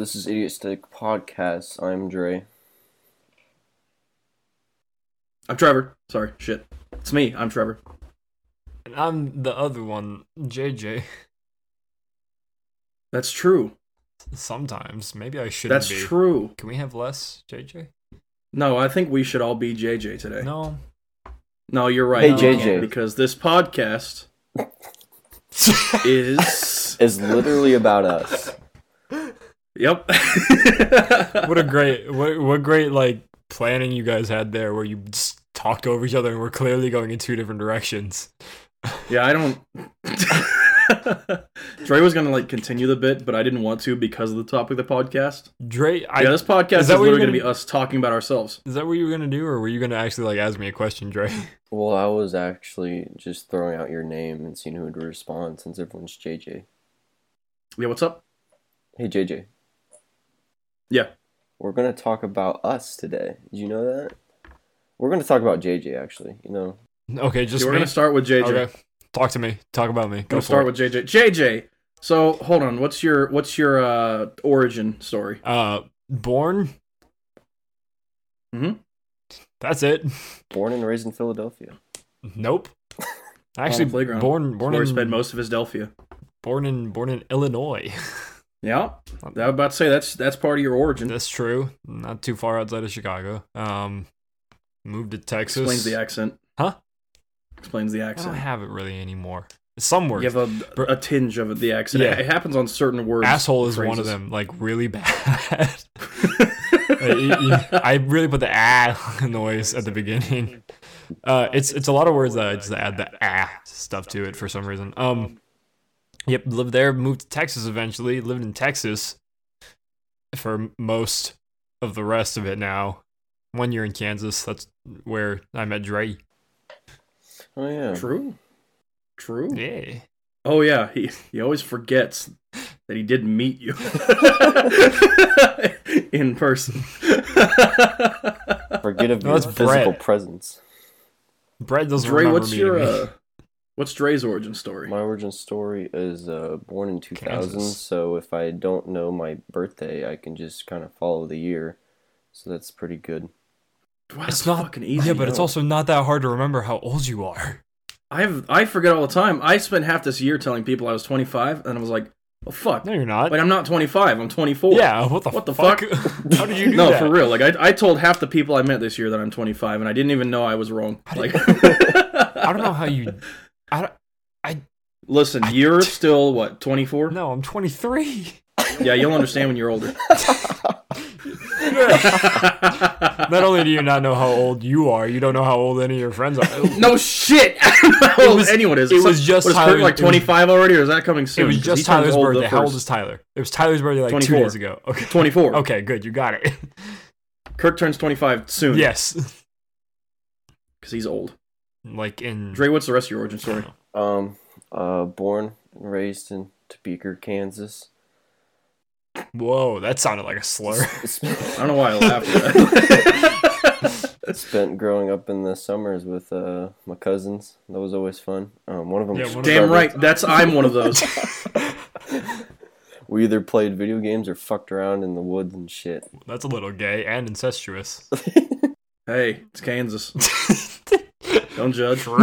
this is Idiot Stick Podcast. I'm Dre. I'm Trevor. Sorry, shit. It's me. I'm Trevor. And I'm the other one, JJ. That's true. Sometimes. Maybe I shouldn't That's be. true. Can we have less, JJ? No, I think we should all be JJ today. No, No. you're right. Hey, we JJ. can't, Because this podcast is. Is literally about us. yep. what a great what what great like planning you guys had there where you just talked over each other and we're clearly going in two different directions. Yeah, I don't. Dre was gonna like continue the bit, but I didn't want to because of the topic of the podcast. Dre, I, yeah, this podcast is is, that what you're literally gonna gonna- be us talking about ourselves. is that what you were gonna do, or were you gonna actually like ask me a question, Dre? Well, I was actually just throwing out your name and seeing who would respond since everyone's JJ. Yeah, what's up? Hey, JJ. Yeah. We're going to talk about us today. Did you know that? We're going to talk about JJ, actually. You know, Okay, just Yeah, we're me. gonna start with JJ. Okay, talk to me. Talk about me. Go gonna for start it. with JJ. JJ. So hold on. What's your what's your uh origin story? uh, born. Mhm. That's it. born and raised in Philadelphia. Nope. Actually, the playground. born born Where he spent most of his Delphia. born in born in Illinois. Yeah, I was about to say that's that's part of your origin. That's true. Not too far outside of Chicago. Um, moved to Texas. Explains the accent. Huh? Explains the accent. I don't have it really anymore. Some words. You have a, a tinge of the accent. Yeah. It happens on certain words. Asshole is one of them. Like really bad. I really put the ah noise at the beginning. Uh, it's it's a lot of words that I just add the ah stuff to it for some reason. Um, yep, lived there, moved to Texas eventually. Lived in Texas for most of the rest of it. Now, one year in Kansas. That's where I met Dre. Oh, yeah. True. True. Yeah. Oh yeah, he he always forgets that he didn't meet you in person. Forget of No, your that's physical Brett. presence. Brett doesn't Dre, remember what's meeting your me. uh, what's Dre's origin story? My origin story is uh, born in 2000, Kansas. so if I don't know my birthday, I can just kind of follow the year. So that's pretty good. Wow, It's not fucking easy. Yeah, but it's also not that hard to remember how old you are. I have I forget all the time. I spent half this year telling people I was 25, and I was like, "Well, fuck. No, you're not. Like I'm not 25. I'm 24." yeah, what the What the fuck? fuck? how did you do no, that? for real. Like I, I told half the people I met this year that I'm 25, and I didn't even know I was wrong. How Like, I don't know how you. I don't. Listen, I- you're still what 24? No, I'm 23. Yeah, you'll understand when you're older. Not only do you not know how old you are, you don't know how old any of your friends are. no shit. I don't know how old was- anyone is. it was just what, is Kurt like it was- 25 already, or is that coming soon? It was just he turns Tyler's birthday. How old is Tyler? It was Tyler's birthday like two days ago. Okay. 24. Okay, good. You got it. Kirk turns 25 soon. yes. because he's old. Like in. Dre, what's the rest of your origin story? Um, uh, born and raised in Topeka, Kansas. Whoa, that sounded like a slur. I don't know why I laughed at that. Spent growing up in the summers with uh, my cousins. That was always fun. Um, one of them. Yeah, one of Damn right. That's I'm one of those. We either played video games or fucked around in the woods and shit. That's a little gay and incestuous. Hey, it's Kansas. Don't judge. True.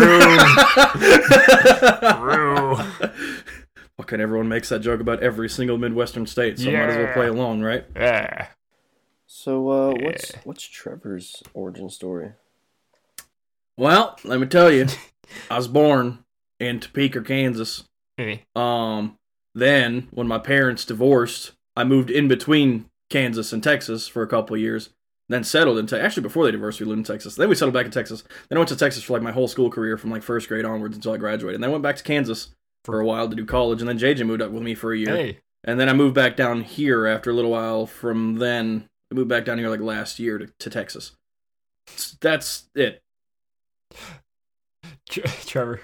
True. Fucking everyone makes that joke about every single Midwestern state, so might as well play along, right? Yeah. So, uh, what's Yeah. what's Trevor's origin story? Well, let me tell you, I was born in Topeka, Kansas. Hey. Um, then when my parents divorced, I moved in between Kansas and Texas for a couple years. Then settled in Texas. Actually, before they divorced, we lived in Texas. Then we settled back in Texas. Then I went to Texas for like my whole school career from like first grade onwards until I graduated. And then I went back to Kansas for a while to do college. And then JJ moved up with me for a year. Hey. And then I moved back down here after a little while. From then, I moved back down here like last year to, to Texas. That's it. Trevor,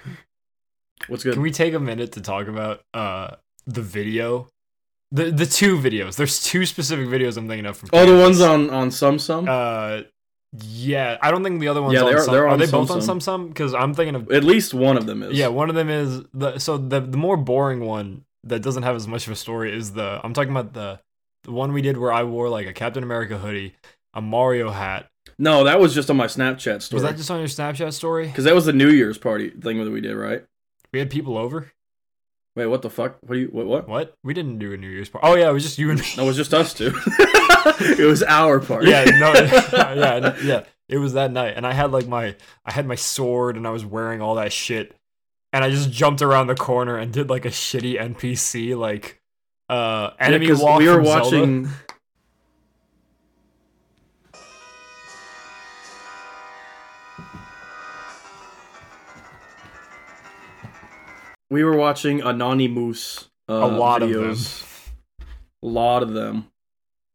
What's good? can we take a minute to talk about uh the video? The the two videos. There's two specific videos I'm thinking of from oh, the ones on on Sum Sum. uh yeah, I don't think the other ones Yeah, on they're- Sum- they're are on they both Sum on. Sum Sum cuz I'm thinking of At least one of them is. Yeah, one of them is the so the the more boring one that doesn't have as much of a story is the I'm talking about the the one we did where I wore like a Captain America hoodie, a Mario hat. No, that was just on my Snapchat story. Was that just on your Snapchat story? Because that was the New Year's party thing that we did, right? We had people over. Wait, what the fuck? What do you? What? What? What? We didn't do a New Year's party. Oh yeah, it was just you and me. No, it was just us two. it was our party. yeah, no, yeah, yeah. It was that night, and I had like my, I had my sword, and I was wearing all that shit, and I just jumped around the corner and did like a shitty NPC like, uh, Yeah, enemy 'cause walk we were from Zelda. We were watching Anonymous. Uh, A lot of videos. A lot of them.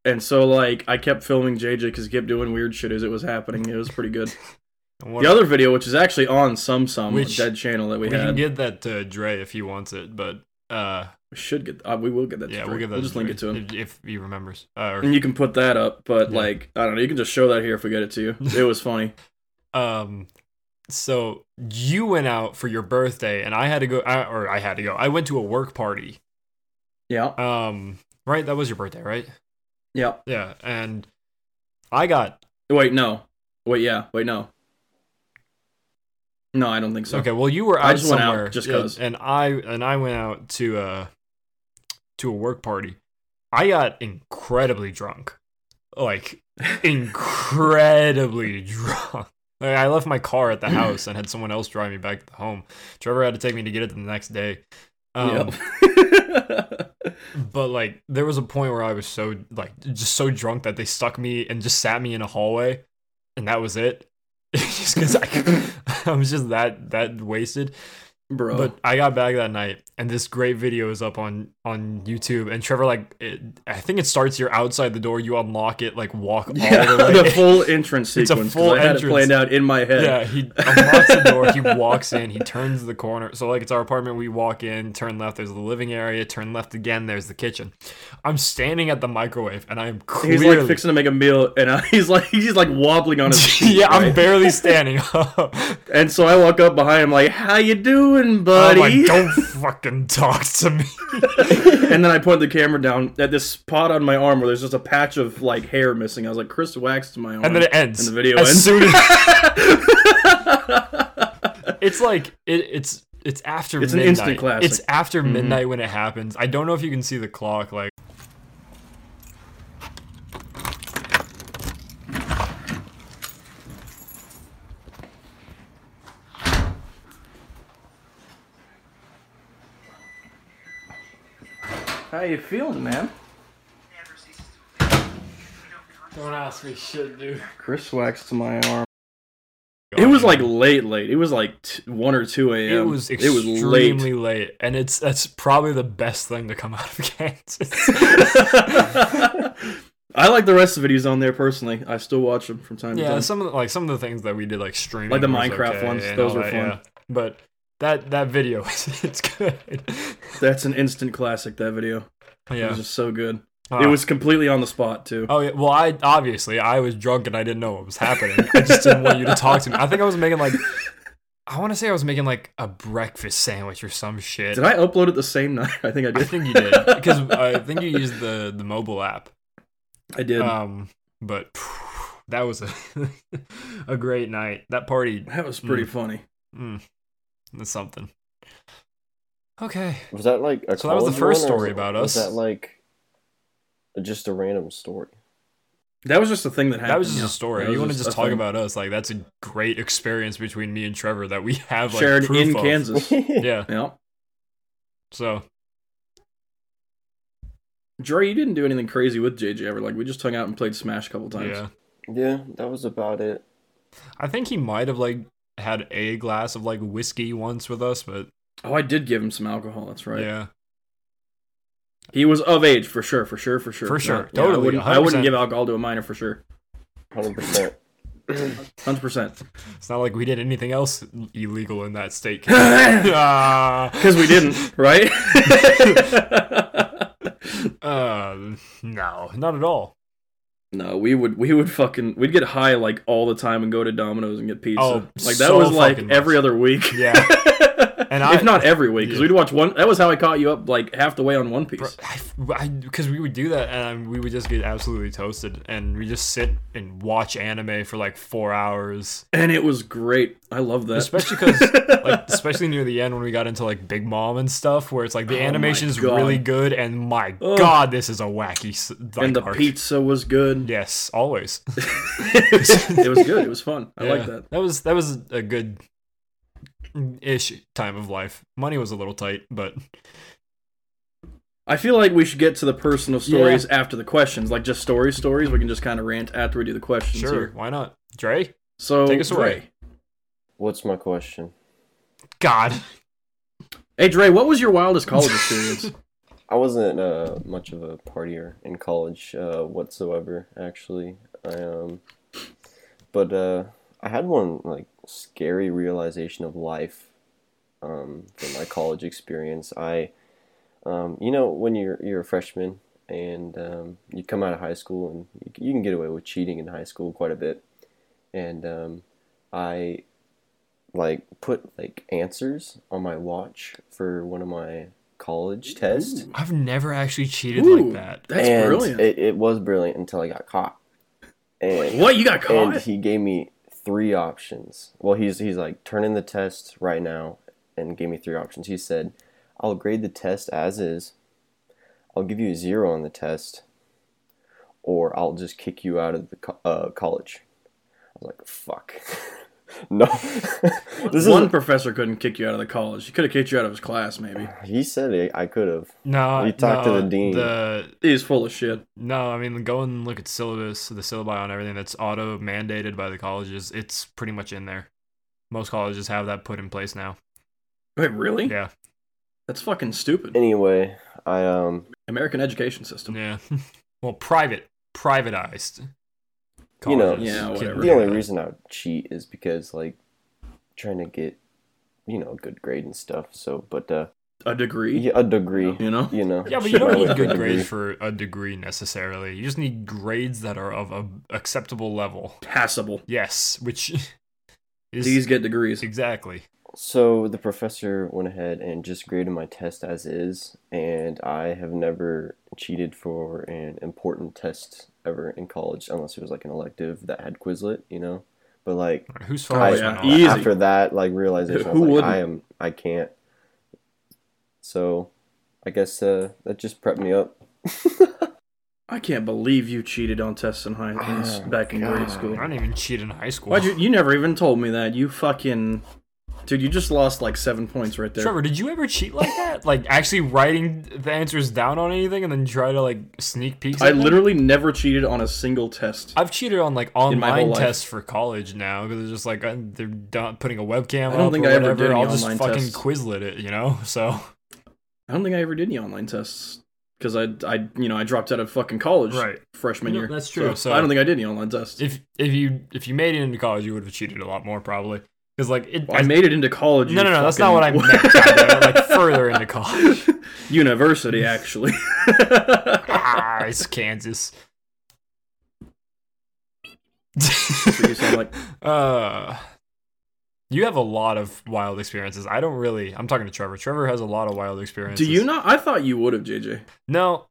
And so, like, I kept filming JJ because he kept doing weird shit as it was happening. It was pretty good. The other video, which is actually on some some Which- dead channel that we, we, had, can get that to Dre if he wants it, but uh, we should get. Uh, we will get that. yeah, to we'll give that. just to link it to him. if, he remembers. Uh, and you can put that up. But Yeah. like, I don't know. You can just show that here if we get it to you. It was funny. Um, so you went out for your birthday, and I had to go, I, or I had to go. I went to a work party. Yeah, Um, right, that was your birthday, right? yeah. Yeah, and I got Wait, no. Wait, yeah. Wait, no. No, I don't think so. okay. Well, you were out I just went out somewhere, just 'cause. and I and I went out to uh to a work party. I got incredibly drunk, like incredibly drunk. Like, I left my car at the house and had someone else drive me back to home. Trevor had to take me to get it the next day. Um, Yep. But like, there was a point where I was so like just so drunk that they stuck me and just sat me in a hallway, and that was it. just because I, I was just that that wasted. Bro. But I got back that night, and this great video is up on on YouTube. And Trevor, like, it, I think it starts here outside the door. You unlock it, like walk yeah, all the way. the full entrance It's a sequence. 'cause full I had entrance. it planned out in my head. Yeah, he unlocks the door. He walks in. He turns the corner. So like it's our apartment. We walk in, turn left. There's the living area. Turn left again. There's the kitchen. I'm standing at the microwave, and I'm clearly He's like fixing to make a meal, and uh, he's like he's like wobbling on his feet. yeah, I'm barely standing up. And so I walk up behind him, like, "How you doing, I'm like, don't fucking talk to me. and then I point the camera down at this spot on my arm where there's just a patch of like hair missing. I was like, "Chris waxed my arm," And then it ends. And the video as ends. soon as it's like it, it's it's after It's an instant classic. It's after Mhm. midnight when it happens. I don't know if you can see the clock. Like How you feeling, man? don't ask me shit, dude. Chris waxed to my arm. It was like late, late. It was like t- one or two a.m. it was it was extremely late. late. and it's that's probably the best thing to come out of Kansas. I like the rest of the videos on there personally. I still watch them from time to yeah, time. some of the, like some of the things that we did like streaming, Like the Minecraft okay ones, those were that, fun. yeah. But that that video, it's good. That's an instant classic. That video. It Yeah, was just so good. Uh, It was completely on the spot too. Oh yeah, well I obviously I was drunk and I didn't know what was happening. I just didn't want you to talk to me. I think I was making like I want to say I was making like a breakfast sandwich or some shit. Did I upload it the same night? I think I did. I think you did because I think you used the the mobile app. I did. Um, but that was a a great night. That party, that was pretty mm. funny. mm, that's something. Okay, Was that like a So that was the first story was- about Was us. that like just a random story? That was just a thing that happened. that was just yeah. a story. That you want to just talk thing. about us? Like that's a great experience between me and Trevor that we have like shared proof in of. Kansas. Yeah. yeah. So Dre, you didn't do anything crazy with JJ ever. Like we just hung out and played Smash a couple times. yeah, yeah, that was about it. I think he might have like had a glass of like whiskey once with us, but Oh, I did give him some alcohol. That's right. yeah, He was of age for sure, for sure, for sure. For sure. Yeah, Totally, I wouldn't, I wouldn't give alcohol to a minor for sure. Hundred percent. Hundred percent. it's not like we did anything else illegal in that state. Ah. Because we didn't, right? uh, no, not at all. No, we would we would fucking we'd get high like all the time and go to Domino's and get pizza. Oh, like that so was like fucking much. every other week. Yeah. And I- if not every week, because Yeah. we'd watch one. That was how I caught you up like half the way on One Piece. because we would do that and we would just get absolutely toasted and we just sit and watch anime for like four hours And it was great. I love that. especially because like especially near the end when we got into like big mom and stuff where it's like the Oh my animation is really good and my god this is a wacky like, and the arc. pizza was good. yes always it was good. It was fun. I like that. that was that was a good ish time of life money was a little tight but I feel like we should get to the personal stories after the questions, like just story stories. We can just kind of rant after we do the questions. sure Here. why not dre So Take us Dre. away. What's my question? god Hey Dre, what was your wildest college experience? I wasn't uh, much of a partier in college uh, whatsoever, actually. I um, but uh, I had one like scary realization of life um, from my college experience. I, um, you know, when you're you're a freshman and um, you come out of high school and you, you can get away with cheating in high school quite a bit, and um, I like put like answers on my watch for one of my college tests. i've never actually cheated Ooh, like that That's and brilliant. It, it was brilliant until I got caught. And what you got caught? and he gave me three options. Well, he's he's like turn in the test right now, and gave me three options. He said, "I'll grade the test as is. I'll give you a zero on the test, or I'll just kick you out of the co- uh, college." I was like, "Fuck." no, this One is. professor couldn't kick you out of the college. He could have kicked you out of his class, maybe. He said it, I could have. no You talked to the dean. the He's full of shit. No, I mean go and look at syllabus, the syllabi on everything that's auto mandated by the colleges. It's pretty much in there. Most colleges have that put in place now. Wait, really? Yeah, That's fucking stupid. Anyway, I um American education system. yeah. well, private, privatized. You know, Yeah, whatever. the only that. reason I would cheat is because like trying to get you know a good grade and stuff. So, but uh, A degree. yeah, a degree, You know? you know. Yeah, but you don't need a good degree. grades for a degree necessarily. You just need grades that are of a acceptable level. Passable. Yes, which is These get degrees. exactly. So the professor went ahead and just graded my test as is, and I have never cheated for an important test ever in college, unless it was like an elective that had Quizlet, you know. But like Whose Oh, I, yeah. Easy. after that, like realization, Who was like, wouldn't? I am, I can't. So, I guess uh, that just prepped me up. I can't believe you cheated on tests in high in, Oh, back in grade school. I didn't even cheat in high school. Why'd you? You never even told me that. You fucking. Dude, you just lost like seven points right there. Trevor, did you ever cheat like that? Like actually writing the answers down on anything and then try to like sneak peeks? I them? literally never cheated on a single test. I've cheated on like online tests for college now because it's just like uh, they're done putting a webcam I don't think or I ever whatever. did any I'll just online fucking tests. Quizlet it, you know. So I don't think I ever did any online tests because I, I, you know, I dropped out of fucking college Right. freshman No, year. that's true. So, So- I don't think I did any online tests. if if you if you made it into college, you would have cheated a lot more probably because like it. Well, I made it into college. no, no, no. That's not what I meant. like further into college. University, actually. ah, it's Kansas. You sound like. Uh, you have a lot of wild experiences. I don't really. I'm talking to Trevor. Trevor has a lot of wild experiences. Do you not? I thought you would have, JJ. No,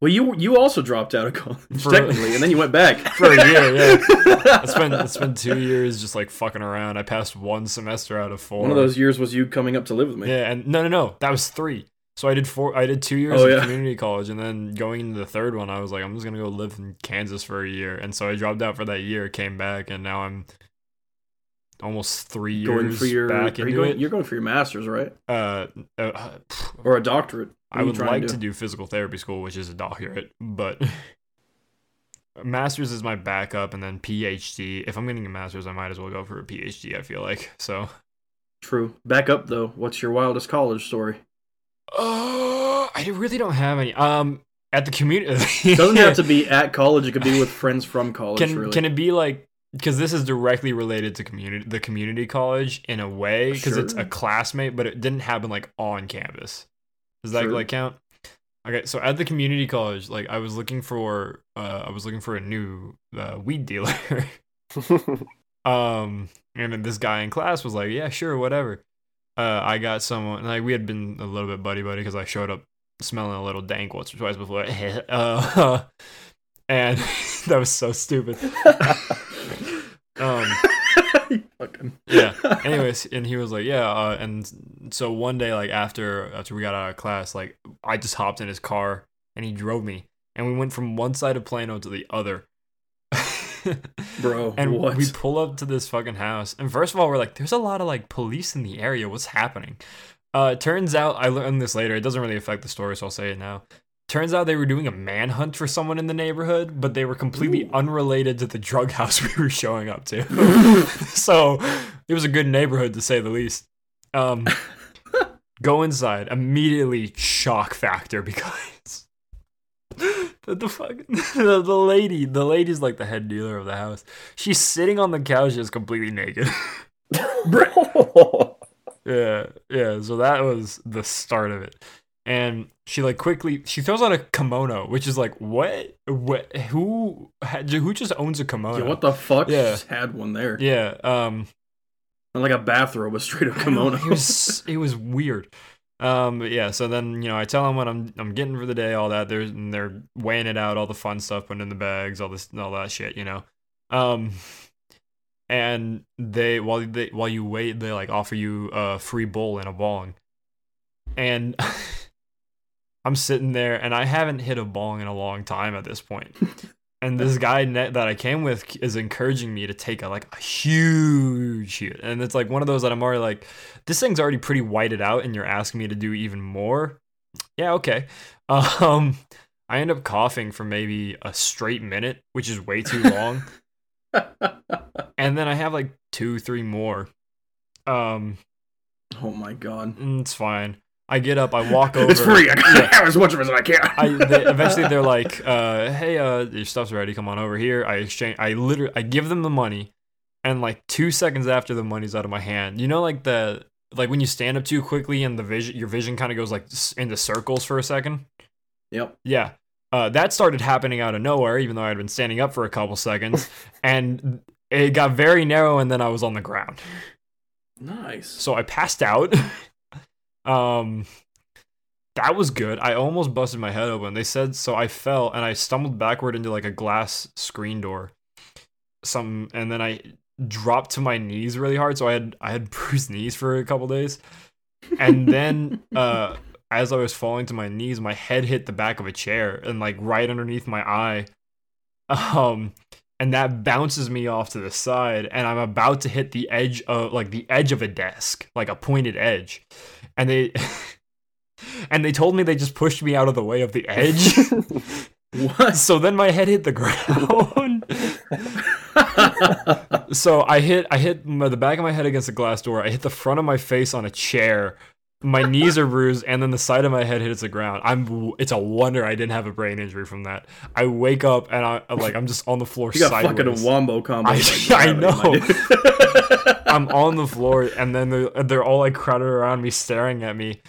Well, you you also dropped out of college For- technically, and then you went back for a year. Yeah, it's been it's been two years just like fucking around. I passed one semester out of four. One of those years was you coming up to live with me. Yeah, and no, no, no. That was three. So I did four. I did two years Oh, of yeah. community college, and then going into the third one, I was like, I'm just gonna go live in Kansas for a year. And so I dropped out for that year, came back, and now I'm almost three years Going for your, back are you into going, it. you're going for your master's, right? Uh, uh, Or a doctorate? What I would like to to do? do physical therapy school, which is a doctorate, but master's is my backup, and then PhD. If I'm getting a master's, I might as well go for a PhD. I feel like so. True. Back up though. What's your wildest college story? Oh, I really don't have any. Um, at the community, It doesn't have to be at college. It could be with friends from college. Can really. can it be like because this is directly related to community the community college in a way because it's a classmate, but it didn't happen like on campus. Does that Sure. like count? Okay, so at the community college, like I was looking for, uh, I was looking for a new uh, weed dealer. um, and then this guy in class was like, "Yeah, sure, whatever." uh, I got someone like we had been a little bit buddy buddy because I showed up smelling a little dank once or twice before. uh, and that was so stupid. um, yeah. Anyways, and he was like, yeah. Uh, and so one day, like after after we got out of class, like I just hopped in his car and he drove me, and we went from one side of Plano to the other. Bro, and what? we pull up to this fucking house, and first of all, we're like, "There's a lot of like police in the area. What's happening?" Uh, it turns out I learned this later. It doesn't really affect the story, so I'll say it now. Turns out they were doing a manhunt for someone in the neighborhood, but they were completely unrelated to the drug house we were showing up to. so it was a good neighborhood to say the least. Um, go inside immediately. Shock factor because the, the fuck the, the lady the lady's like the head dealer of the house. She's sitting on the couch just completely naked. yeah, yeah. So that was the start of it. And she like quickly she throws out a kimono, which is like what? What? Who? Who just owns a kimono? yeah, what the fuck? Yeah. Just had one there. Yeah. Um. Not like a bathrobe, a straight up kimono. It was it was weird. Um, but yeah. So then you know I tell them what I'm I'm getting for the day, all that. They're and they're weighing it out, all the fun stuff, putting in the bags, all this, all that shit. You know. Um, and they while they while you wait, they like offer you a free bowl and a bong, and. I'm sitting there and I haven't hit a bong in a long time at this point. And this guy that I came with is encouraging me to take a like a huge hit. And it's like one of those that I'm already like, this thing's already pretty whited out, and you're asking me to do even more. Yeah, okay. Um, I end up coughing for maybe a straight minute, which is way too long. and then I have like two, three more. Um, oh my god. it's fine. I get up, I walk over. It's free. I gotta Yeah. have as much of it as I can. I they, eventually they're like, uh, "Hey, uh, your stuff's ready. Come on over here." I exchange. I literally I give them the money, and like two seconds after the money's out of my hand, you know, like the like when you stand up too quickly and the vision, your vision kind of goes like into circles for a second. Yep. Yeah, uh, that started happening out of nowhere, even though I had been standing up for a couple seconds, and it got very narrow, and then I was on the ground. Nice. So I passed out. Um that was good. I almost busted my head open. They said so I fell and I stumbled backward into like a glass screen door. Some and then I dropped to my knees really hard so I had I had bruised knees for a couple days. And then uh as I was falling to my knees, my head hit the back of a chair and like right underneath my eye. Um and that bounces me off to the side and i'm about to hit the edge of like the edge of a desk like a pointed edge. And they and they told me they just pushed me out of the way of the edge. What? so then my head hit the ground. So i hit i hit the back of my head against a glass door. I hit the front of my face on a chair my knees are bruised and then the side of my head hits the ground i'm it's a wonder i didn't have a brain injury from that i wake up and i I'm like i'm just on the floor you got sideways. fucking a wombo combo. I- like I know. I'm on the floor, and then they're, they're all like crowded around me, staring at me,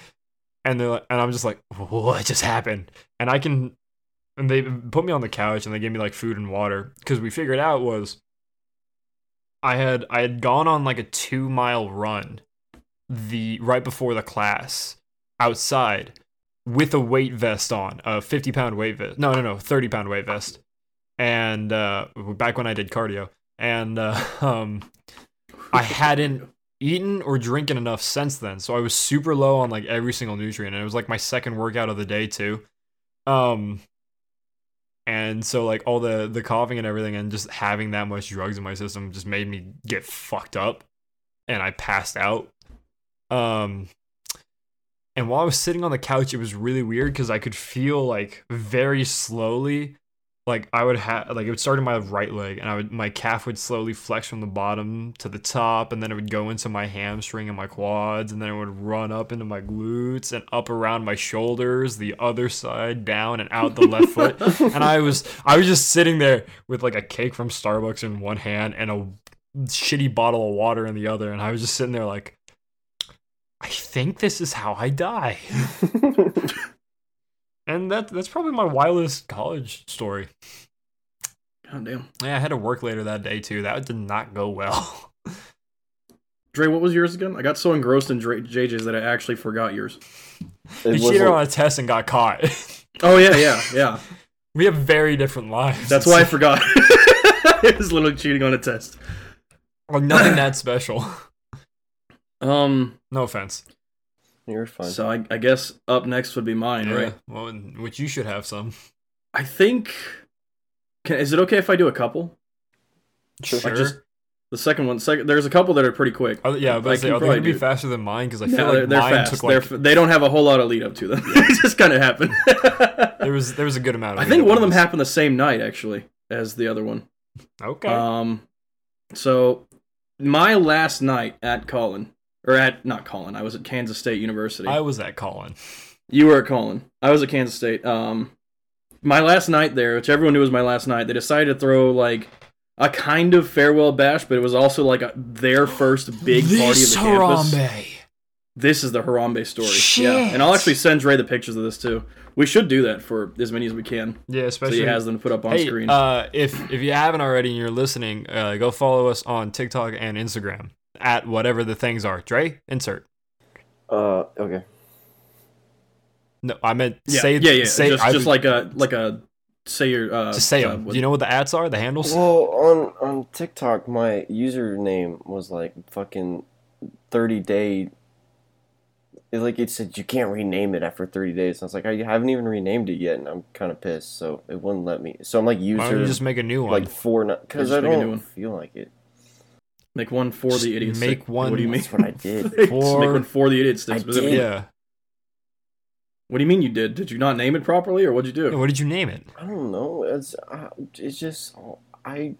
and they're like, and I'm just like, what just happened? And I can, and they put me on the couch, and they gave me like food and water because we figured out was, I had I had gone on like a two mile run, the right before the class, outside, with a weight vest on, a 50 pound weight vest. No, no, no, 30 pound weight vest, and uh, back when I did cardio, and uh, um. I hadn't eaten or drinking enough since then. So I was super low on like every single nutrient. And it was like my second workout of the day too. Um and so like all the the coughing and everything and just having that much drugs in my system just made me get fucked up and I passed out. Um and while I was sitting on the couch, it was really weird because I could feel like very slowly like I would have like it would start in my right leg and I would my calf would slowly flex from the bottom to the top and then it would go into my hamstring and my quads and then it would run up into my glutes and up around my shoulders the other side down and out the left foot. And I was I was just sitting there with like a cake from Starbucks in one hand and a shitty bottle of water in the other and I was just sitting there like I think this is how I die and that that's probably my wildest college story God damn. yeah, I had to work later that day too. That did not go well. Dre, what was yours again? I got so engrossed in Dre, JJ's that I actually forgot yours. It You wasn't- cheated on a test and got caught. Oh yeah, yeah, yeah. we have very different lives. That's why I forgot. it was literally cheating on a test. Like, nothing that special. Um, No offense. You're fine. so I, I guess up next would be mine, right? Well, which you should have some. I think. Can, is it okay if I do a couple? Sure. Like just the second one. Second, there's a couple that are pretty quick. Oh, yeah, but I I say, can are they gonna be faster than mine? Because I feel No, like they're, they're mine fast. took they're, like they don't have a whole lot of lead up to them. it just kind of happened. there was there was a good amount. Of I think one of them this. happened the same night actually as the other one. Okay. Um, so my last night at Colin, or at not Colin, I was at Kansas State University. I was at Colin. You were at Colin. I was at Kansas State. Um, my last night there, which everyone knew was my last night, they decided to throw like a kind of farewell bash, but it was also like a, their first big party of the campus. This is the Harambe story. Yeah, and I'll actually send Ray the pictures of this too. We should do that for as many as we can, Yeah, so especially he has them to put up on hey, screen. uh, if if you haven't already and you're listening, uh, go follow us on TikTok and Instagram at whatever the things are. Dre, insert. Uh, okay. No, I meant yeah, say yeah, yeah. say just, I just like a like a say your uh, just say uh, them. what- Do you know what the ads are? The handles? Well, on on TikTok, my username was like fucking thirty day. It, like it said, you can't rename it after thirty days. I was like, I haven't even renamed it yet, and I'm kind of pissed. So it wouldn't let me. So I'm like Why user don't you just make a new one? like four because I don't one. feel like it. Make one for Just the idiots. make stick. one- What do you mean? That's what I did. Just For- make one for the idiots. I specifically. did. yeah. What do you mean you did? Did you not name it properly, or what'd you do? Yeah, What did you name it? I don't know. It's uh, it's just I.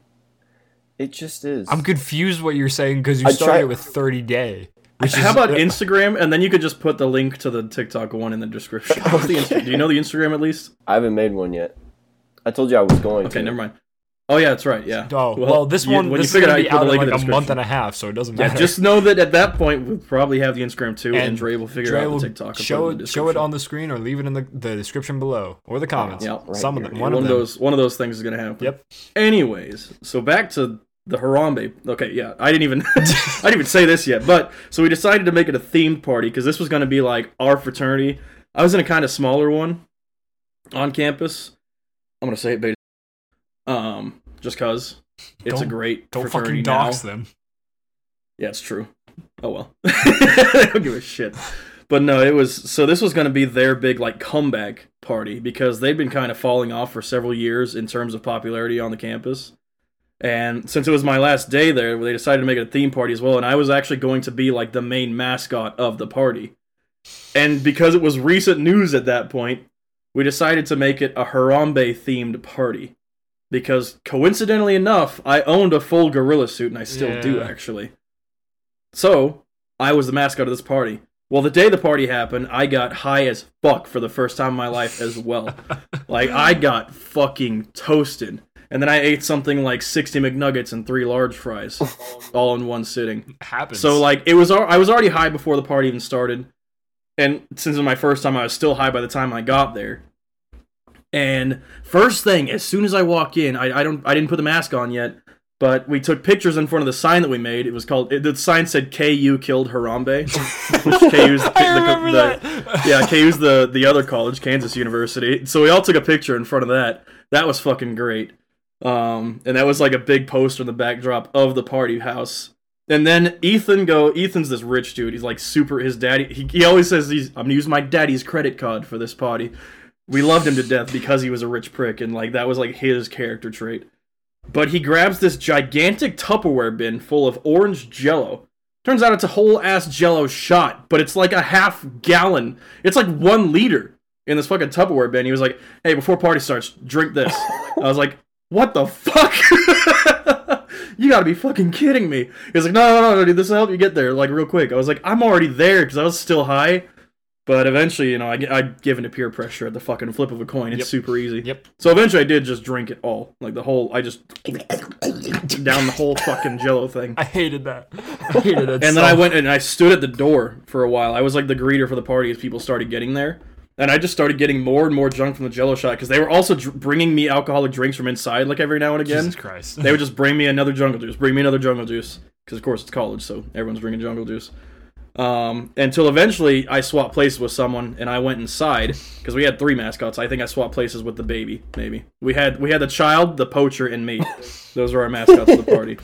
It just is. I'm confused what you're saying because you I started tried- it with 30 day. Which How is- about Instagram, and then you could just put the link to the TikTok one in the description. What's the Insta- do you know the Instagram at least? I haven't made one yet. I told you I was going Okay, to. never mind. Oh yeah, that's right. Yeah. Oh well, this you- one when you this is figure it gonna out, be out in like a month and a half, so it doesn't Yeah, just know that at that point we'll probably have the Instagram too, and, And Dre will figure Dre out will the TikTok. show it show it on the screen or leave it in the, the description below or the comments. Yeah, right Some of them. One, One, of of them. those one of those things is gonna happen. Yep. Anyways, so back to the Harambe. Okay, yeah, I didn't even I didn't even say this yet, but so we decided to make it a themed party because this was going to be like our fraternity. I was in a kind of smaller one on campus. I'm gonna say it, beta. Um, just cause it's a Don't- great Don't fraternity fucking now. dox them. Yeah, it's true. Oh well. I don't give a shit. But no, it was so this was gonna be their big like comeback party because they'd been kind of falling off for several years in terms of popularity on the campus. And since it was my last day there, they decided to make it a theme party as well, and I was actually going to be like the main mascot of the party. And because it was recent news at that point, we decided to make it a Harambe themed party. Because coincidentally enough, I owned a full gorilla suit and I still do actually. So, I was the mascot of this party. Well, the day the party happened, I got high as fuck for the first time in my life as well. like, I got fucking toasted. And then I ate something like 60 McNuggets and three large fries, all in one sitting. Happens. So, like, it was, I was already high before the party even started. And since it was my first time, I was still high by the time I got there. And first thing, as soon as I walk in, I, I don't, I didn't put the mask on yet, but we took pictures in front of the sign that we made. It was called, it, the sign said "KU killed Harambe," which KU's the, the- the- yeah, KU's the the other college, Kansas University. So we all took a picture in front of that. That was fucking great. Um, and that was like a big poster in the backdrop of the party house. And then Ethan go. Ethan's this rich dude. He's like super. His daddy. He, he always says he's. I'm gonna use my daddy's credit card for this party. We loved him to death because he was a rich prick, and like that was like his character trait. But he grabs this gigantic Tupperware bin full of orange Jello. Turns out it's a whole ass Jello shot, but it's like a half gallon. It's like one liter in this fucking Tupperware bin. He was like, "Hey, before party starts, drink this." I was like, "What the fuck?" you gotta be fucking kidding me. He was like, no, no, no, no, dude, this will help you get there, like, real quick. I was like, I'm already there, because I was still high. But eventually, you know, I, I give into peer pressure at the fucking flip of a coin. It's Yep. super easy. Yep. So eventually I did just drink it all. Like, the whole, I just, down the whole fucking jello thing. I hated that. I hated that. And then I went and I stood at the door for a while. I was like the greeter for the party as people started getting there. And I just started getting more and more drunk from the jello shot because they were also dr- bringing me alcoholic drinks from inside, like every now and again. Jesus Christ. They would just bring me another jungle juice, bring me another jungle juice. because of course it's college, so everyone's drinking jungle juice. Um, until eventually I swapped places with someone and I went inside because we had three mascots. I think I swapped places with the baby. Maybe we had we had the child, the poacher, and me. Those were our mascots of the party.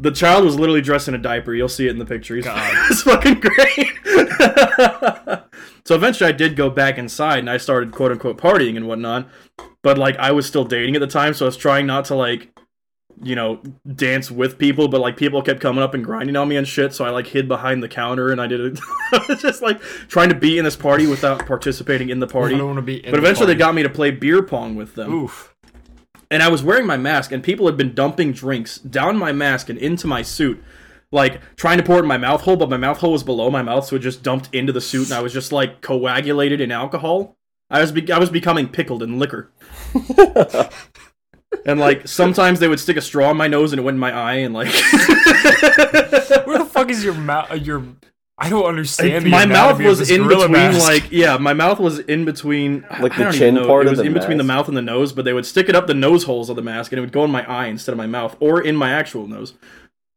The child was literally dressed in a diaper. You'll see it in the picture. He's it's fucking great. so eventually, I did go back inside and I started quote unquote partying and whatnot. But like, I was still dating at the time, so I was trying not to like, you know, dance with people. But like, people kept coming up and grinding on me and shit. So I like hid behind the counter and I did it. I was just like trying to be in this party without participating in the I party. don't want to be. In But the eventually, they got me to play beer pong with them Oof. and I was wearing my mask, and people had been dumping drinks down my mask and into my suit, like trying to pour it in my mouth hole, but my mouth hole was below my mouth, so it just dumped into the suit, and I was just like coagulated in alcohol. I was be- I was becoming pickled in liquor. and like sometimes they would stick a straw in my nose and it went in my eye, and like Where the fuck is your mouth? Uh, your I don't understand. the my mouth was in between mask. like yeah my mouth was in between Like I the don't chin even know. part it of was the in between the mouth and the nose but they would stick it up the nose holes of the mask and it would go in my eye instead of my mouth or in my actual nose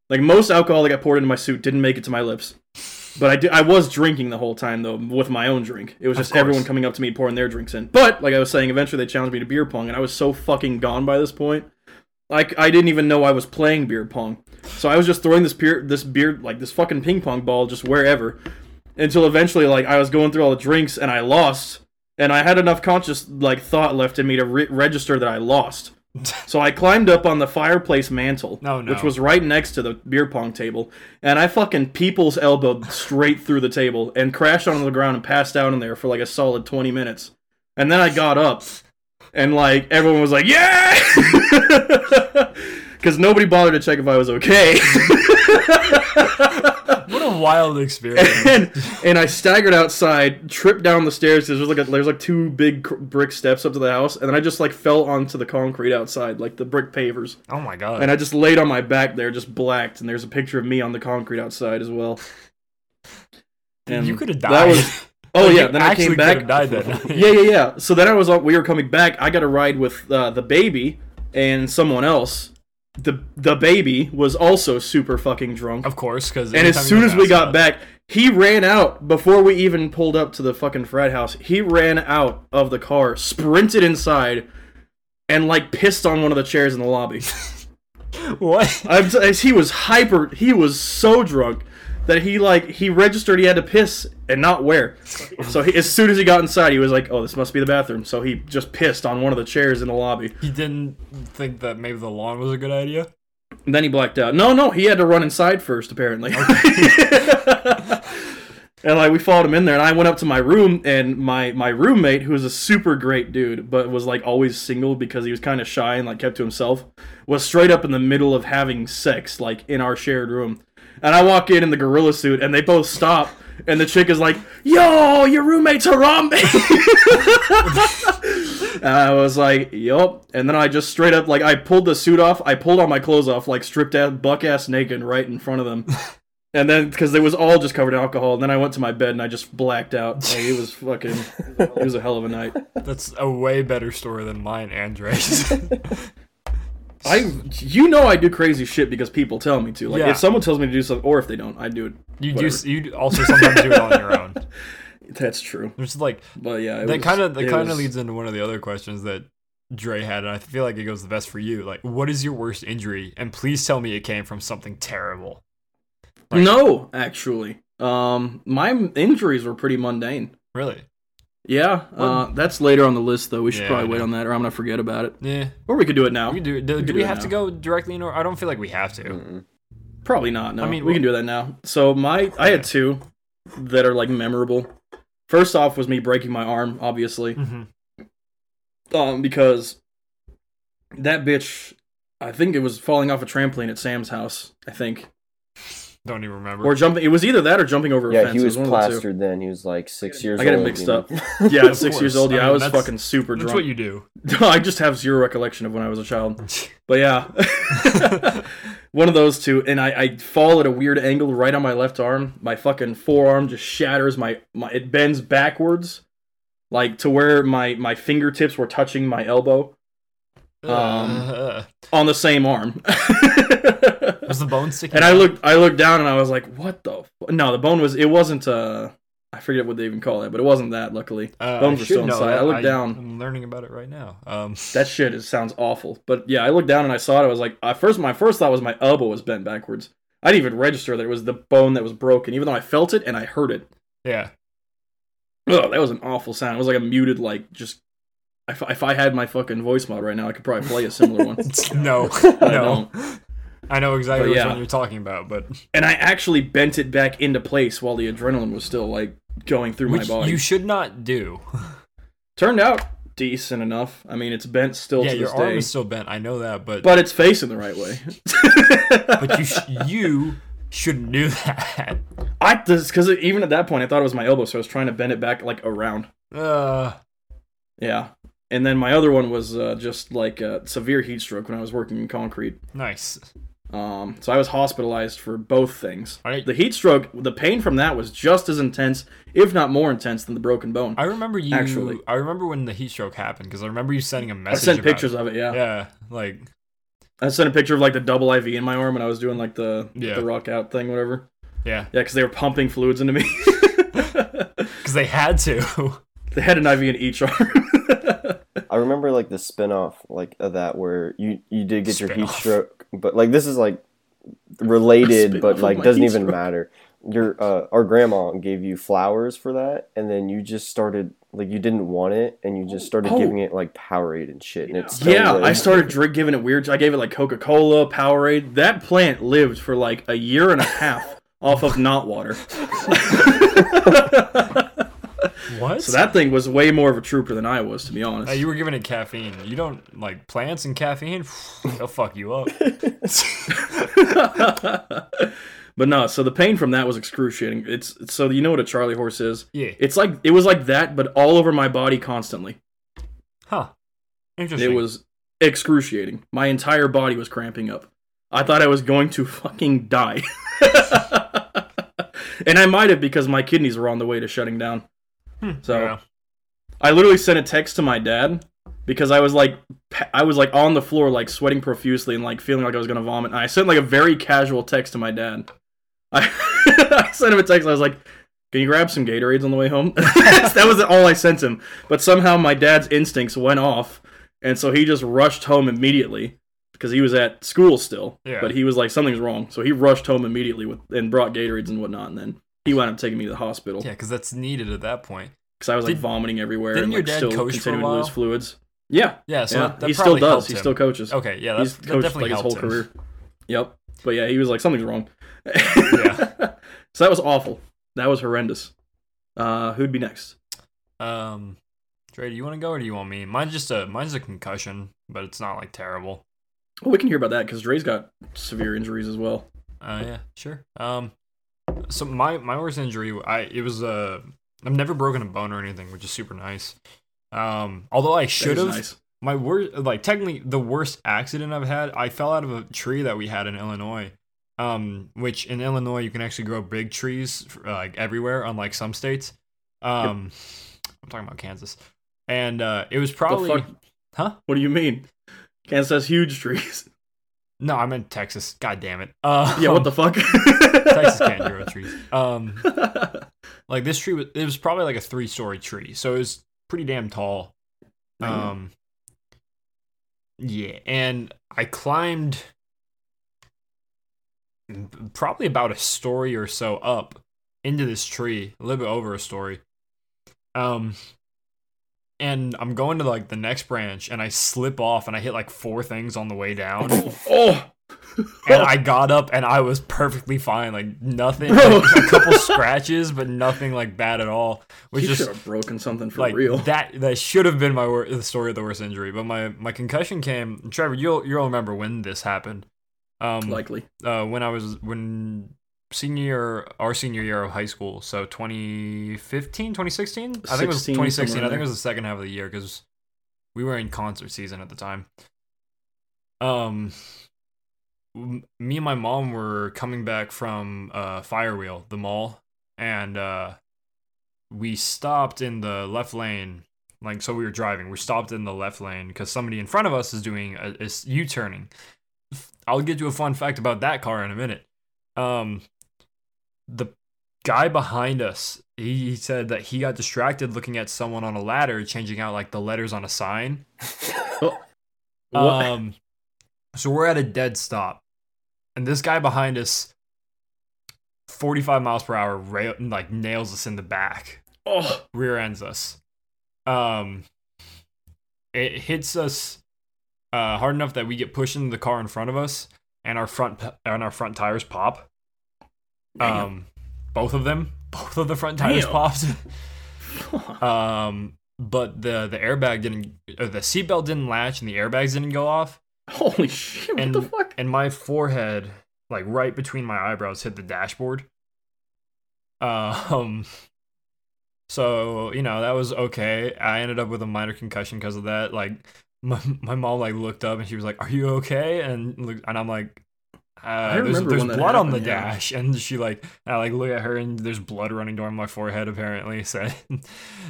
like most alcohol that got poured into my suit didn't make it to my lips but I, did, I was drinking the whole time though with my own drink. It was just everyone coming up to me pouring their drinks in. But like i was saying eventually they challenged me to beer pong and i was so fucking gone by this point. Like I didn't even know I was playing beer pong. So I was just throwing this beer, this beer, like this fucking ping pong ball, just wherever, until eventually, like I was going through all the drinks and I lost, and I had enough conscious like thought left in me to re- register that I lost. So I climbed up on the fireplace mantle, No, no. which was right next to the beer pong table, and I fucking people's elbowed straight through the table and crashed onto the ground and passed out in there for like a solid twenty minutes, and then I got up and like everyone was like, "Yeah," because nobody bothered to check if I was okay. wild experience. and and I staggered outside, tripped down the stairs. There's like a, there's like two big brick steps up to the house, and then I just like fell onto the concrete outside, like the brick pavers, oh my god. and I just laid on my back there, just blacked. And there's a picture of me on the concrete outside as well. And you could have died. that was- Oh Like, yeah, then I came back. died that night. yeah, yeah, yeah. So then I was on. We were coming back. I got a ride with uh, the baby and someone else. The the baby was also super fucking drunk. Of course, because And as soon as we got back, he ran out before we even pulled up to the fucking frat house. He ran out of the car, sprinted inside, and like pissed on one of the chairs in the lobby. what? I'm t- he was hyper. He was so drunk that he like he registered he had to piss and not where. So he, as soon as he got inside, he was like, "Oh, this must be the bathroom." So he just pissed on one of the chairs in the lobby. He didn't think that maybe the lawn was a good idea. And then he blacked out. No, no, he had to run inside first, apparently. and like we followed him in there, and I went up to my room, and my my roommate, who was a super great dude, but was like always single because he was kind of shy and like kept to himself, was straight up in the middle of having sex, like in our shared room. And I walk in in the gorilla suit, and they both stop. And the chick is like, "Yo, your roommate's Harambe." and I was like, "Yup." And then I just straight up like I pulled the suit off. I pulled all my clothes off, like stripped ass, buck ass naked, right in front of them. And then because it was all just covered in alcohol. And then I went to my bed and I just blacked out. Like, it was fucking. It was a hell of a night. That's a way better story than mine, Andres. I, you know, I do crazy shit because people tell me to. Like Yeah. if someone tells me to do something, or if they don't, I do it. you Whatever. do. You also sometimes do it on your own. That's true. There's like But yeah, it that kind of that kind of leads into one of the other questions that Dre had, and I feel like it goes the best for you. Like, what is your worst injury? And please tell me it came from something terrible. Like- no, actually, um, my injuries were pretty mundane. Really? Yeah, uh, that's later on the list though. We should Yeah, probably I wait know. on that, or I'm gonna forget about it. Yeah. Or we could do it now. We can do it. Do, We do can we it have now. to go directly in order? I don't feel like we have to. Probably not. No, I mean, we can do that now. So my, I had two that are like memorable. First off was me breaking my arm, obviously, hmm um, because that bitch. I think it was falling off a trampoline at Sam's house. I think, Don't even remember. or jumping. It was either that or jumping over a Yeah, fence. he It was one of the two. plastered then. He was like six years old. I got it mixed up. Yeah, at Of six years old. Yeah, I, mean, was fucking super That's drunk. That's what you do. I just have zero recollection of when I was a child. But yeah, one of those two, and I, I fall at a weird angle right on my left arm. My fucking forearm just shatters. My, my it bends backwards, like to where my my fingertips were touching my elbow Um, Uh, on the same arm. Was the bone sticking? and I looked I looked down and I was like, what the? F-? No, the bone was. It wasn't. Uh, I forget what they even call it, but it wasn't that. Luckily, Uh, bones I were still inside. that. I looked down. I'm learning about it right now. Um, That shit is, sounds awful. But yeah, I looked down and I saw it. I was like, at first, my first thought was my elbow was bent backwards. I didn't even register that it was the bone that was broken, even though I felt it and I heard it. yeah. Ugh, that was an awful sound. It was like a muted, like just. If, if I had my fucking voice mod right now, I could probably play a similar one. no, no. I know exactly But which yeah. one you're talking about, but And I actually bent it back into place while the adrenaline was still like going through which my body. you should not do. Turned out decent enough. I mean, it's bent still yeah, to your this arm day, is still bent. I know that, but but it's facing the right way. but you sh- you shouldn't do that. I just because even at that point, I thought it was my elbow, so I was trying to bend it back like around. Uh, Yeah. And then my other one was uh, just like a severe heat stroke when I was working in concrete. nice. Um, so I was hospitalized for both things. I The heat stroke, the pain from that was just as intense, if not more intense, than the broken bone. I remember you. Actually. I remember when the heat stroke happened because I remember you sending a message. I sent about pictures it. of it. Yeah. Yeah, like I sent a picture of like the double IV in my arm, when I was doing like the Yeah. the rock out thing, whatever. yeah, Yeah, because they were pumping fluids into me. because they had to. they had an IV in each arm. I remember like the spin-off like of that where you you did get your heat stroke, but like this is like related, but like doesn't even matter. Your uh, our grandma gave you flowers for that, and then you just started like you didn't want it, and you just started Oh. giving it like Powerade and shit, and it's yeah, I started drink giving it weird. I gave it like Coca Cola, Powerade. That plant lived for like a year and a half off of not water. What? So that thing was way more of a trooper than I was, to be honest. Uh, you were giving it caffeine. You don't like plants and caffeine. They'll fuck you up. but no, so the pain from that was excruciating. It's so you know what a Charlie horse is. Yeah. It's like it was like that, but all over my body constantly. Huh. Interesting. It was excruciating. My entire body was cramping up. I thought I was going to fucking die. and I might have because my kidneys were on the way to shutting down. Hmm, so Yeah. I literally sent a text to my dad because I was like I was like on the floor like sweating profusely and like feeling like I was gonna vomit. And I sent like a very casual text to my dad. I, I sent him a text. I was like, "Can you grab some Gatorades on the way home?" that was all I sent him. But somehow my dad's instincts went off, and so he just rushed home immediately because he was at school still. Yeah. But he was like, "Something's wrong," so he rushed home immediately with and brought Gatorades and whatnot. And then he wound up taking me to the hospital Yeah, because that's needed at that point. because I was like Did- vomiting everywhere didn't and your like dad still coach for a continuing to lose fluids. Yeah, Yeah, so yeah, that, that he still does. He still coaches. Okay, yeah, that's, He's that coached definitely like his whole him. career. Yep, but yeah, he was like something's wrong. Yeah. so that was awful. That was horrendous. Uh, who'd be next? Um, Trey, do you want to go or do you want me? Mine's just a mine's a concussion, but it's not like terrible. Well, we can hear about that because Dre's got severe injuries as well. Uh, yeah, sure. Um, so my my worst injury, I it was uh, I've never broken a bone or anything, which is super nice. Um, although I should have. Nice. My worst, like technically the worst accident I've had, I fell out of a tree that we had in Illinois. Um, which in Illinois you can actually grow big trees uh, like everywhere, unlike some states. Um, I'm talking about Kansas, and uh, it was probably huh? What do you mean? Kansas has huge trees. No, I'm in Texas. God damn it. Uh, yeah, what the fuck? Texas can't grow trees. Um, like this tree was it was probably like a three story tree so it was pretty damn tall um yeah and i climbed probably about a story or so up into this tree a little bit over a story um and i'm going to like the next branch and i slip off and i hit like four things on the way down oh, and I got up and I was perfectly fine, like nothing, like, a couple scratches, but nothing like bad at all. Which you should have broken something for like real. that. That should have been my wor- the story of the worst injury. But my my concussion came. Trevor, you'll you'll remember when this happened. Um, Likely. uh, when I was when senior year, our senior year of high school, so 2015, 2016. I think it was 2016. I think it was the second half of the year because we were in concert season at the time. Um, me and my mom were coming back from uh Firewheel, the mall, and uh, we stopped in the left lane. Like so, we were driving. We stopped in the left lane because somebody in front of us is doing a, is U-turning. I'll get you a fun fact about that car in a minute. Um, the guy behind us, he, he said that he got distracted looking at someone on a ladder changing out like the letters on a sign. Um, so we're at a dead stop, and this guy behind us, forty-five miles per hour, rail, like nails us in the back, oh, rear ends us. Um, it hits us uh, hard enough that we get pushed into the car in front of us, and our front and our front tires pop. Um, both of them, both of the front tires Damn. popped. um, but the the airbag didn't, uh, the seatbelt didn't latch, and the airbags didn't go off holy shit! What and the fuck? and my forehead, like right between my eyebrows, hit the dashboard. Um, so you know that was okay. I ended up with a minor concussion because of that. Like my my mom like looked up and she was like, "Are you okay?" And look, and I'm like. Uh, there's there's blood on the yeah. dash, and she like I like look at her and there's blood running down my forehead. Apparently, so it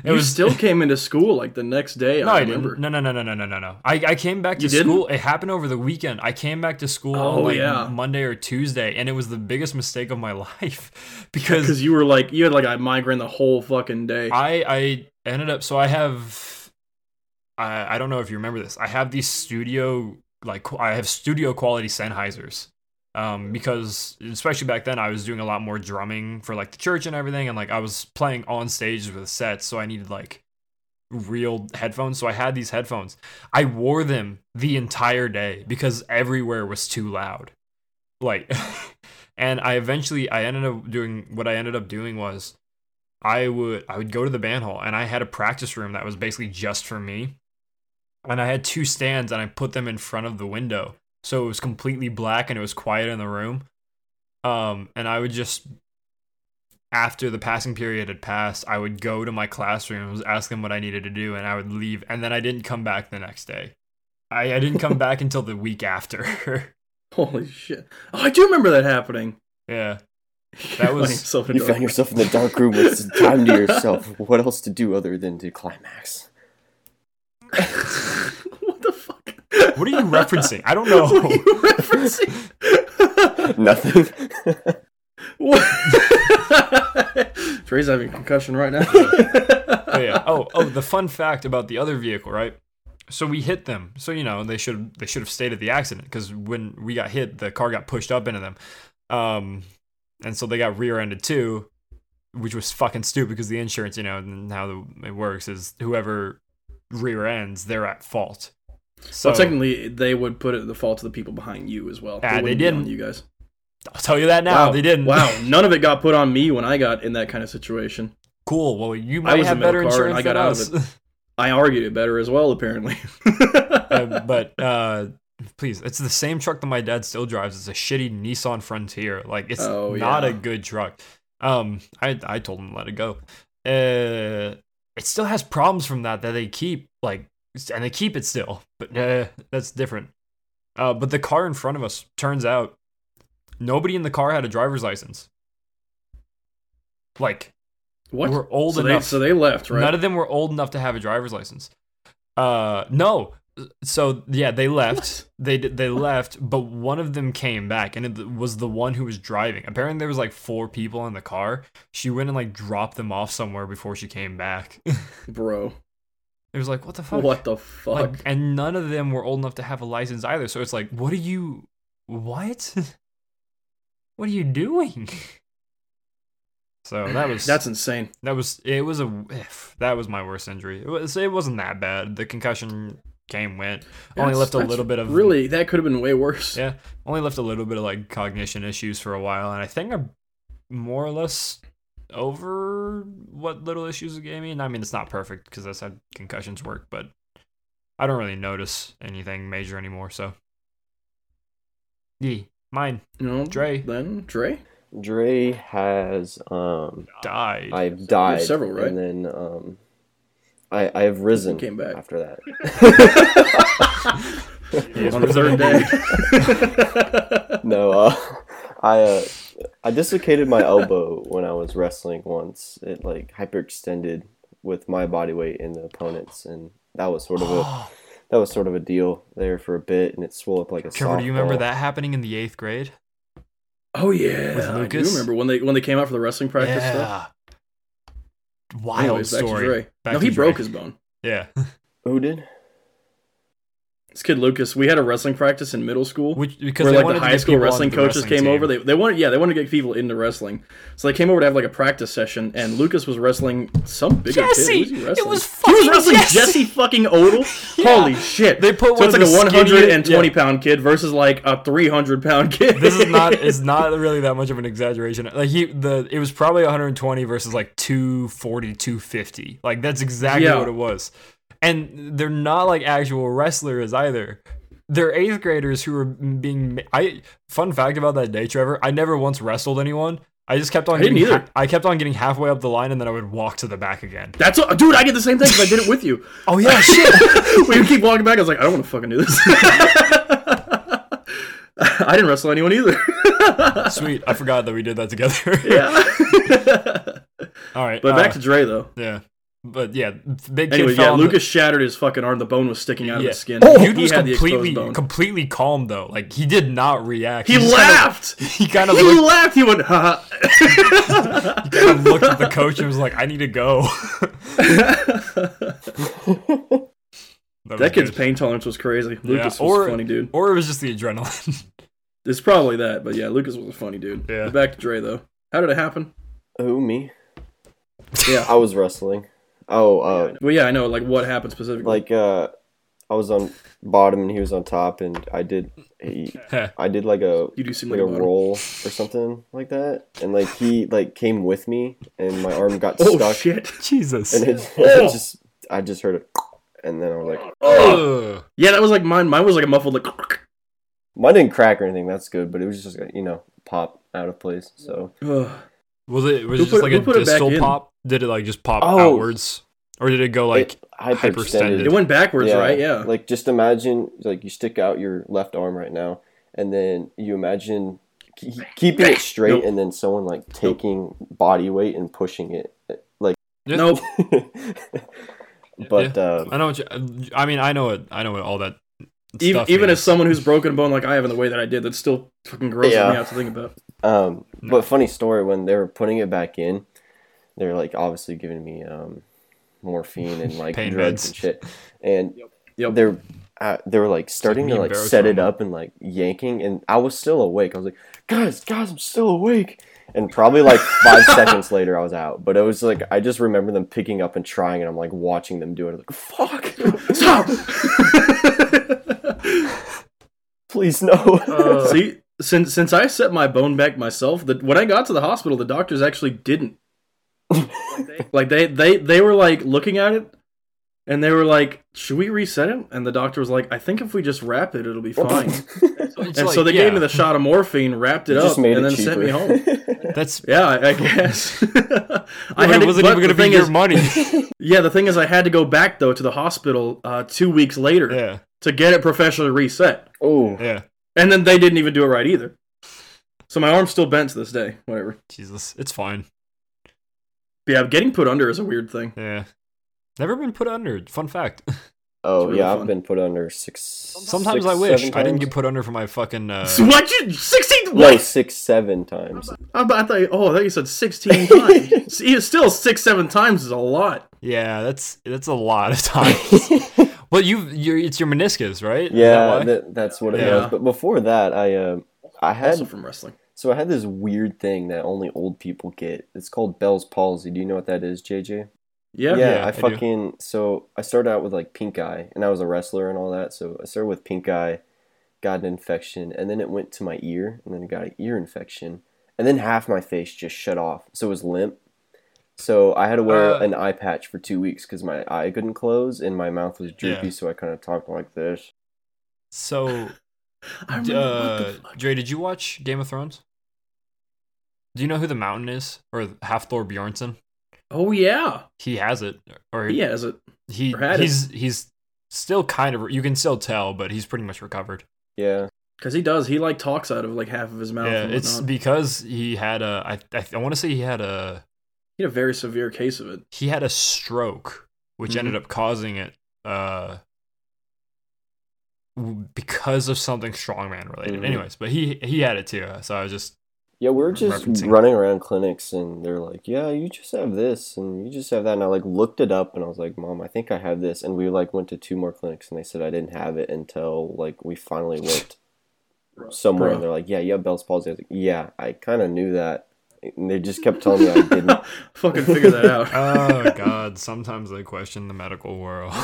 you still came into school like the next day. no, I I remember. didn't. No, no, no, no, no, no, no, no. I, I came back to You didn't? school. It happened over the weekend. I came back to school Oh, on like yeah. Monday or Tuesday, and it was the biggest mistake of my life because Because you were like you had like a migraine the whole fucking day. I I ended up. So I have. I I don't know if you remember this. I have these studio like I have studio quality Sennheisers. Um, because especially back then I was doing a lot more drumming for like the church and everything, and like I was playing on stage with sets, so I needed like real headphones. So I had these headphones. I wore them the entire day because everywhere was too loud. Like, and I eventually I ended up doing what I ended up doing was I would I would go to the band hall and I had a practice room that was basically just for me. And I had two stands and I put them in front of the window. So it was completely black and it was quiet in the room. Um and I would just after the passing period had passed, I would go to my classrooms, ask them what I needed to do, and I would leave. And then I didn't come back the next day. I, I didn't come back until the week after. Holy shit! Oh, I do remember that happening. yeah. That was- yourself You a found yourself in the dark room with time to yourself. What else to do other than to climax? What the fuck? What are you referencing? I don't know. What are you referencing? Nothing. what? Trey's having a concussion right now. oh yeah. Oh oh. The fun fact about the other vehicle, right? So we hit them. So you know they should they should have stayed at the accident because when we got hit, the car got pushed up into them, um, and so they got rear-ended too, which was fucking stupid because the insurance, you know, and how the, it works is whoever rear ends, they're at fault. So well, technically, they would put it the fault to the people behind you as well. It Ah, they didn't. You guys. I'll tell you that now. wow, They didn't. Wow, none of it got put on me when I got in that kind of situation. Cool. Well, you I might was have better car and insurance I got than out of us. I argued it better as well, apparently. Uh, but uh please it's the same truck that my dad still drives it's a shitty nissan frontier like it's Oh, not yeah. a good truck um i i told him to let it go uh it still has problems from that that they keep like and they keep it still but uh, that's different uh but the car in front of us turns out nobody in the car had a driver's license like what? we're old so enough They, so they left, right? None of them were old enough to have a driver's license. Uh, no. So yeah, they left. What? They they left, but one of them came back, and it was the one who was driving. Apparently, there was like four people in the car. She went and like dropped them off somewhere before she came back. it was like, what the fuck? what the fuck? Like, and none of them were old enough to have a license either. So it's like, what are you? What? what are you doing? So that was That's insane. that was it was a that was my worst injury. It was it wasn't that bad. The concussion came went. Only That's- left a little bit of Really, that could have been way worse. yeah. Only left a little bit of like cognition issues for a while, and I think I'm more or less over what little issues it gave me. And I mean, it's not perfect because that's how concussions work, but I don't really notice anything major anymore. So, yeah, mine No, Dre. Then Dre. Dre has um died. I've died several, right? and then um I I have risen Came back. after that. Yes, on the third day. no, uh I uh I dislocated my elbow when I was wrestling once. It like hyperextended with my body weight and the opponent's and that was sort of a that was sort of a deal there for a bit, and it swelled up like a. Trevor, do you remember that happening in the eighth grade? Oh yeah, With I do Lucas? remember when they when they came out for the wrestling practice stuff. Wild Anyways, back story. Back no, he Dre. broke his bone. Yeah. Who did? This kid Lucas, we had a wrestling practice in middle school. Which because where like the high school wrestling coaches wrestling came over. They they wanted yeah they wanted to get people into wrestling, so they came over to have like a practice session. And Lucas was wrestling some bigger Jesse! kid. He It wrestling? was he was wrestling Jesse! Jesse, fucking Odell. Yeah. Holy shit! They put so one it's like a one hundred and twenty yeah. pound kid versus like a three hundred pound kid. this is not is not really that much of an exaggeration. Like he the it was probably 120 versus like 240, 250. Like that's exactly Yeah. what it was. And they're not like actual wrestlers either. They're eighth graders who are being. ma- I fun fact about that day, Trevor. I never once wrestled anyone. I just kept on. I didn't getting either. ha- I kept on getting halfway up the line, and then I would walk to the back again. That's what, dude. I get the same thing because I did it with you. Oh yeah, shit. we would keep walking back. I was like, I don't want to fucking do this. I didn't wrestle anyone either. Sweet. I forgot that we did that together. yeah. All right. but back uh, to Dre though. yeah. But yeah, big kid Anyway, fell yeah, on the- Lucas shattered his fucking arm. The bone was sticking out of Yeah. his skin. Oh, he dude was had the exposed completely completely calm though. Like he did not react. He just kinda- laughed. he kind of he looked, laughed. He went, ha. kind of looked at the coach and was like, "I need to go." that That kid's good. pain tolerance was crazy. Lucas or- was a funny dude. or it was just the adrenaline. It's probably that, but yeah, Lucas was a funny dude. Yeah. But back to Dre though. How did it happen? Who me? Yeah. I was wrestling. Oh, uh, Well, yeah, I know. Like, what happened specifically? like uh, I was on bottom and he was on top, and I did he, I did like a you do seem like like, a a bottom. roll or something like that, and like he like came with me, and my arm got Oh stuck, shit! Jesus. and it, Oh. it just I just heard it, and then I was like, Oh, Ugh. yeah, that was like mine. Mine was like a muffled like. mine didn't crack or anything. That's good, but it was just like, you know pop out of place. So Ugh. Was it was it just put- like a it back distal pop? Did it like just pop Oh. outwards, or did it go like? it hyperextended. It went backwards, right? Yeah. Like just imagine like you stick out your left arm right now, and then you imagine ke- keeping it straight, Nope. and then someone like taking body weight and pushing it, like. Yeah. Nope. but uh, I know. What you, I mean, I know it. I know what all that. Even, stuff even as someone who's broken a bone like I have in the way that I did, that's still fucking grosses Yeah. me out to think about. Um, No. but funny story when they were putting it back in, they're like obviously giving me um morphine and like Pain drugs meds. and shit, and Yep. they're uh, they were like starting me to like Barrow's set it up and like yanking, and I was still awake. I was like, guys, guys, I'm still awake. And probably like five seconds later, I was out. But it was like I just remember them picking up and trying, and I'm like watching them do it. I'm like, fuck, Stop. please no. Uh, See, since since I set my bone back myself, that when I got to the hospital, the doctors actually didn't. like they they they were like looking at it, and they were like, "Should we reset it?" And the doctor was like, "I think if we just wrap it, it'll be fine." It's and like, so they yeah, gave me the shot of morphine, wrapped it You up, and it then cheaper. sent me home. That's. Yeah, I, I guess. I I had it wasn't but even gonna the be your is- money. Yeah, the thing is, I had to go back though to the hospital uh, two weeks later yeah, to get it professionally reset, oh, yeah. and then they didn't even do it right either. So my arm's still bent to this day. Whatever. Jesus, it's fine. But yeah, getting put under is a weird thing. Yeah. Never been put under. Fun fact. oh really yeah, fun. I've been put under six. Sometimes six, I wish I didn't get put under for my fucking. Uh, So what you sixteen? No, six, seven times. I, I thought. Oh, I thought you said sixteen times. See, it's still six, seven times is a lot. yeah, that's that's a lot of times. well, you you it's your meniscus, right? Is that yeah, that, that's what it Yeah. was. But before that, I uh, I had Also from wrestling. So I had this weird thing that only old people get. It's called Bell's palsy. Do you know what that is, JJ? Yeah. Yeah, I I do. fucking so I started out with like pink eye, and I was a wrestler and all that. So I started with pink eye, got an infection, and then it went to my ear, and then I got an ear infection, and then half my face just shut off, so it was limp. So I had to wear Uh, an eye patch for two weeks because my eye couldn't close and my mouth was droopy, Yeah. so I kind of talked like this. So, I d- remember. uh. Dre, did you watch Game of Thrones? Do you know who the Mountain is, or Hafthor Bjornsson? Oh yeah, He has it, or he has it. he or had it. he's he's still kind of you can still tell, but he's pretty much recovered. Yeah, Because he does. He like talks out of like half of his mouth. yeah, it's because he had a I I, I want to say he had a he had a very severe case of it. he had a stroke, which Mhm. ended up causing it. Uh, because of something strongman related. Mhm. Anyways, but he he had it too. So I was just Yeah, we're just running around clinics and they're like, "Yeah, you just have this and you just have that." And I like looked it up and I was like, "Mom, I think I have this." And we like went to two more clinics and they said I didn't have it until like we finally went somewhere Bruh. and they're like, "Yeah, you have Bell's palsy." I was like, "Yeah, I kind of knew that." And they just kept telling me I didn't. Fucking figure that out. oh god. Sometimes they question the medical world.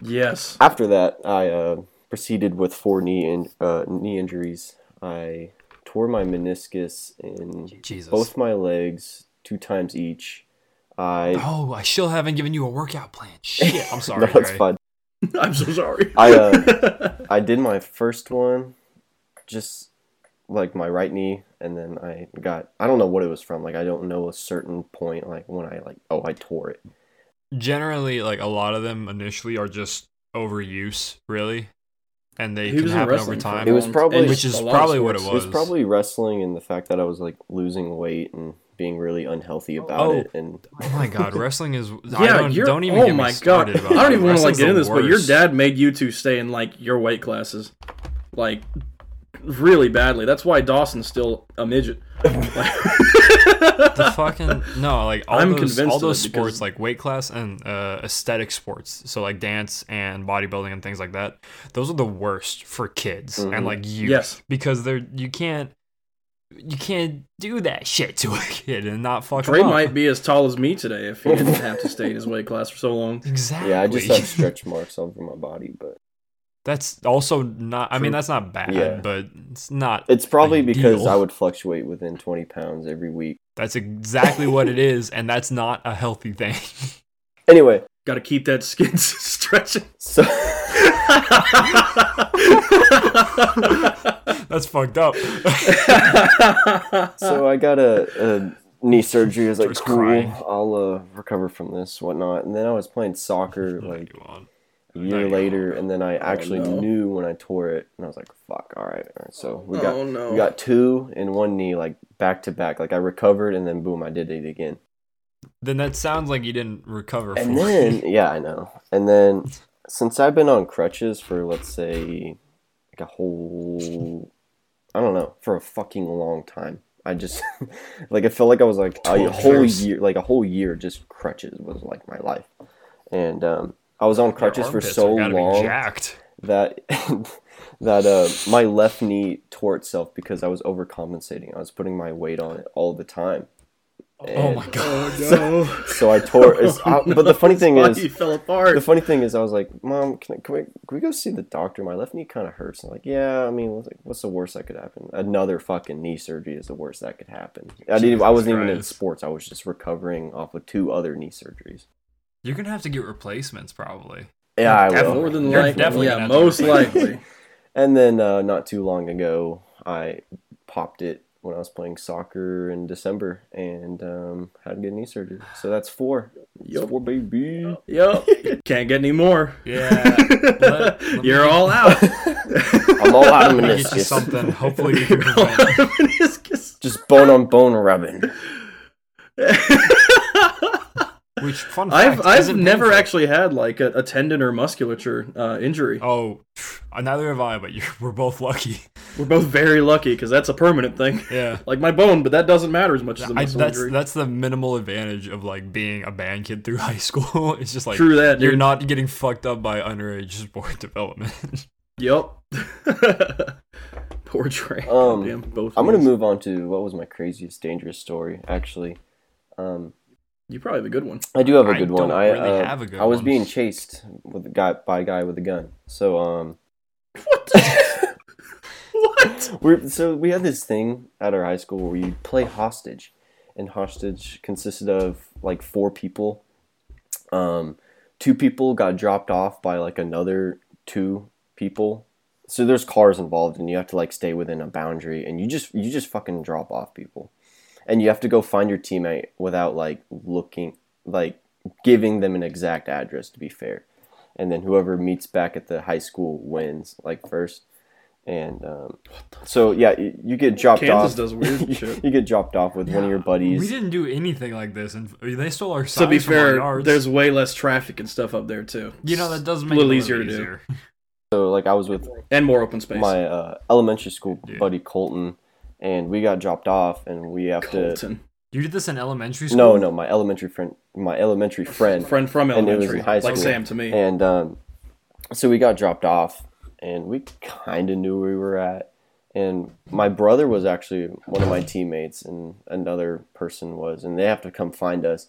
yes. After that, I uh, proceeded with four knee in, uh, knee injuries. I tore my meniscus in Jesus. both my legs two times each. I Oh, I still haven't given you a workout plan. Shit. I'm sorry. no, it's fine. I'm so sorry. I uh, I did my first one, just like my right knee, and then I got I don't know what it was from. Like I don't know a certain point. Like when I like oh I tore it. Generally, like a lot of them initially are just overuse, really, and they He can was happen over wrestling for time. It was probably- and Which is a lot of probably what it was. It was was. probably wrestling and the fact that I was like losing weight and being really unhealthy about Oh. it. And Oh my god, wrestling is. I Yeah, don't, you're. don't even oh get me my god! started I don't even want to like get into the this, but your dad made you two stay in like your weight classes, like really badly. That's why Dawson's still a midget. the fucking no, like all I'm those convinced all those sports, like weight class and uh, aesthetic sports, so like dance and bodybuilding and things like that. Those are the worst for kids Mhm. and like youth, Yes. because they're you can't you can't do that shit to a kid and not fuck Trey up. might be as tall as me today if he didn't have to stay in his weight class for so long. exactly. yeah, I just have stretch marks all over my body, but that's also not. I mean, that's not bad, Yeah. but it's not. it's probably because I would fluctuate within twenty pounds every week. That's exactly what it is, and that's not a healthy thing. Anyway, Got to keep that skin stretching. so that's fucked up. so I got a, a knee surgery. I was like, Starts cool, crying. I'll uh, recover from this, whatnot. And then I was playing soccer like Go on. A year later, and then I actually no. knew when I tore it, and I was like, fuck, all right, all right. So we got oh no! we got two in one knee, like back to back. Like I recovered, and then boom, I did it again. Then that sounds like you didn't recover. And then yeah, I know. And then since I've been on crutches for let's say like a whole, I don't know, for a fucking long time. I just like I felt like I was like a whole year, like a whole year, just crutches was like my life. And um, I was on crutches for so have gotta be long jacked. that that uh, my left knee tore itself because I was overcompensating. I was putting my weight on it all the time. Oh my god. no! So I tore. It's, Oh, I- but the funny thing is, fell apart. the funny thing is, I was like, "Mom, can, I, can, we, can we go see the doctor? My left knee kind of hurts." And I'm like, "Yeah, I mean, what's, what's the worst that could happen? Another fucking knee surgery is the worst that could happen." I didn't. I wasn't even in sports. I was just recovering off of two other knee surgeries. You're gonna have to get replacements probably. Yeah, I definitely. will. More than You're likely, definitely yeah, gonna have to most likely. And then uh, not too long ago, I popped it when I was playing soccer in December and um, had to get knee surgery. So that's four. That's Yup. four, baby. Yup. Can't get any more. Yeah. Let- let You're me- all out. I'm all out of Let me get you meniscus. something. Hopefully we can You're all prevent. out of meniscus. Just bone on bone rubbing. Which fun fact? I've I've isn't never painful. actually had like a, a tendon or musculature uh, injury. Oh, neither have I. But you're, we're both lucky. We're both very lucky because that's a permanent thing. Yeah. Like my bone, but that doesn't matter as much as a I, muscle that's injury. that's the minimal advantage of like being a band kid through high school. It's just like True that, you're dude. not getting fucked up by underage sport development. Yep. Poor Trey. Um, Goddamn, both. I'm gonna move on to what was my craziest dangerous story. Actually, um, You probably have a good one. I do have a good one. don't I really uh, have a good I was one. being chased with a guy by a guy with a gun. So um, What? The- what? we so we had this thing at our high school where we play hostage, and hostage consisted of like four people. Um, two people got dropped off by like another two people. So there's cars involved, and you have to like stay within a boundary, and you just you just fucking drop off people, and you have to go find your teammate without like looking like giving them an exact address to be fair, and then whoever meets back at the high school wins like first. And um, so yeah, you, you get dropped Kansas off. does weird shit. you get dropped off with one of your buddies. We didn't do anything like this, and they stole our signs To be fair, there's way less traffic and stuff up there too. you know that does It's make a little it easier to do. So like I was with and more open space. my uh, elementary school Yeah. buddy Colton, and we got dropped off, and we have to. Colton, You did this in elementary school? No, no, my elementary friend, my elementary friend, friend from And it was elementary, in high like. Sam to me. and um, so we got dropped off, and we kind of knew where we were at. And my brother was actually one of my teammates, and another person was, and they have to come find us.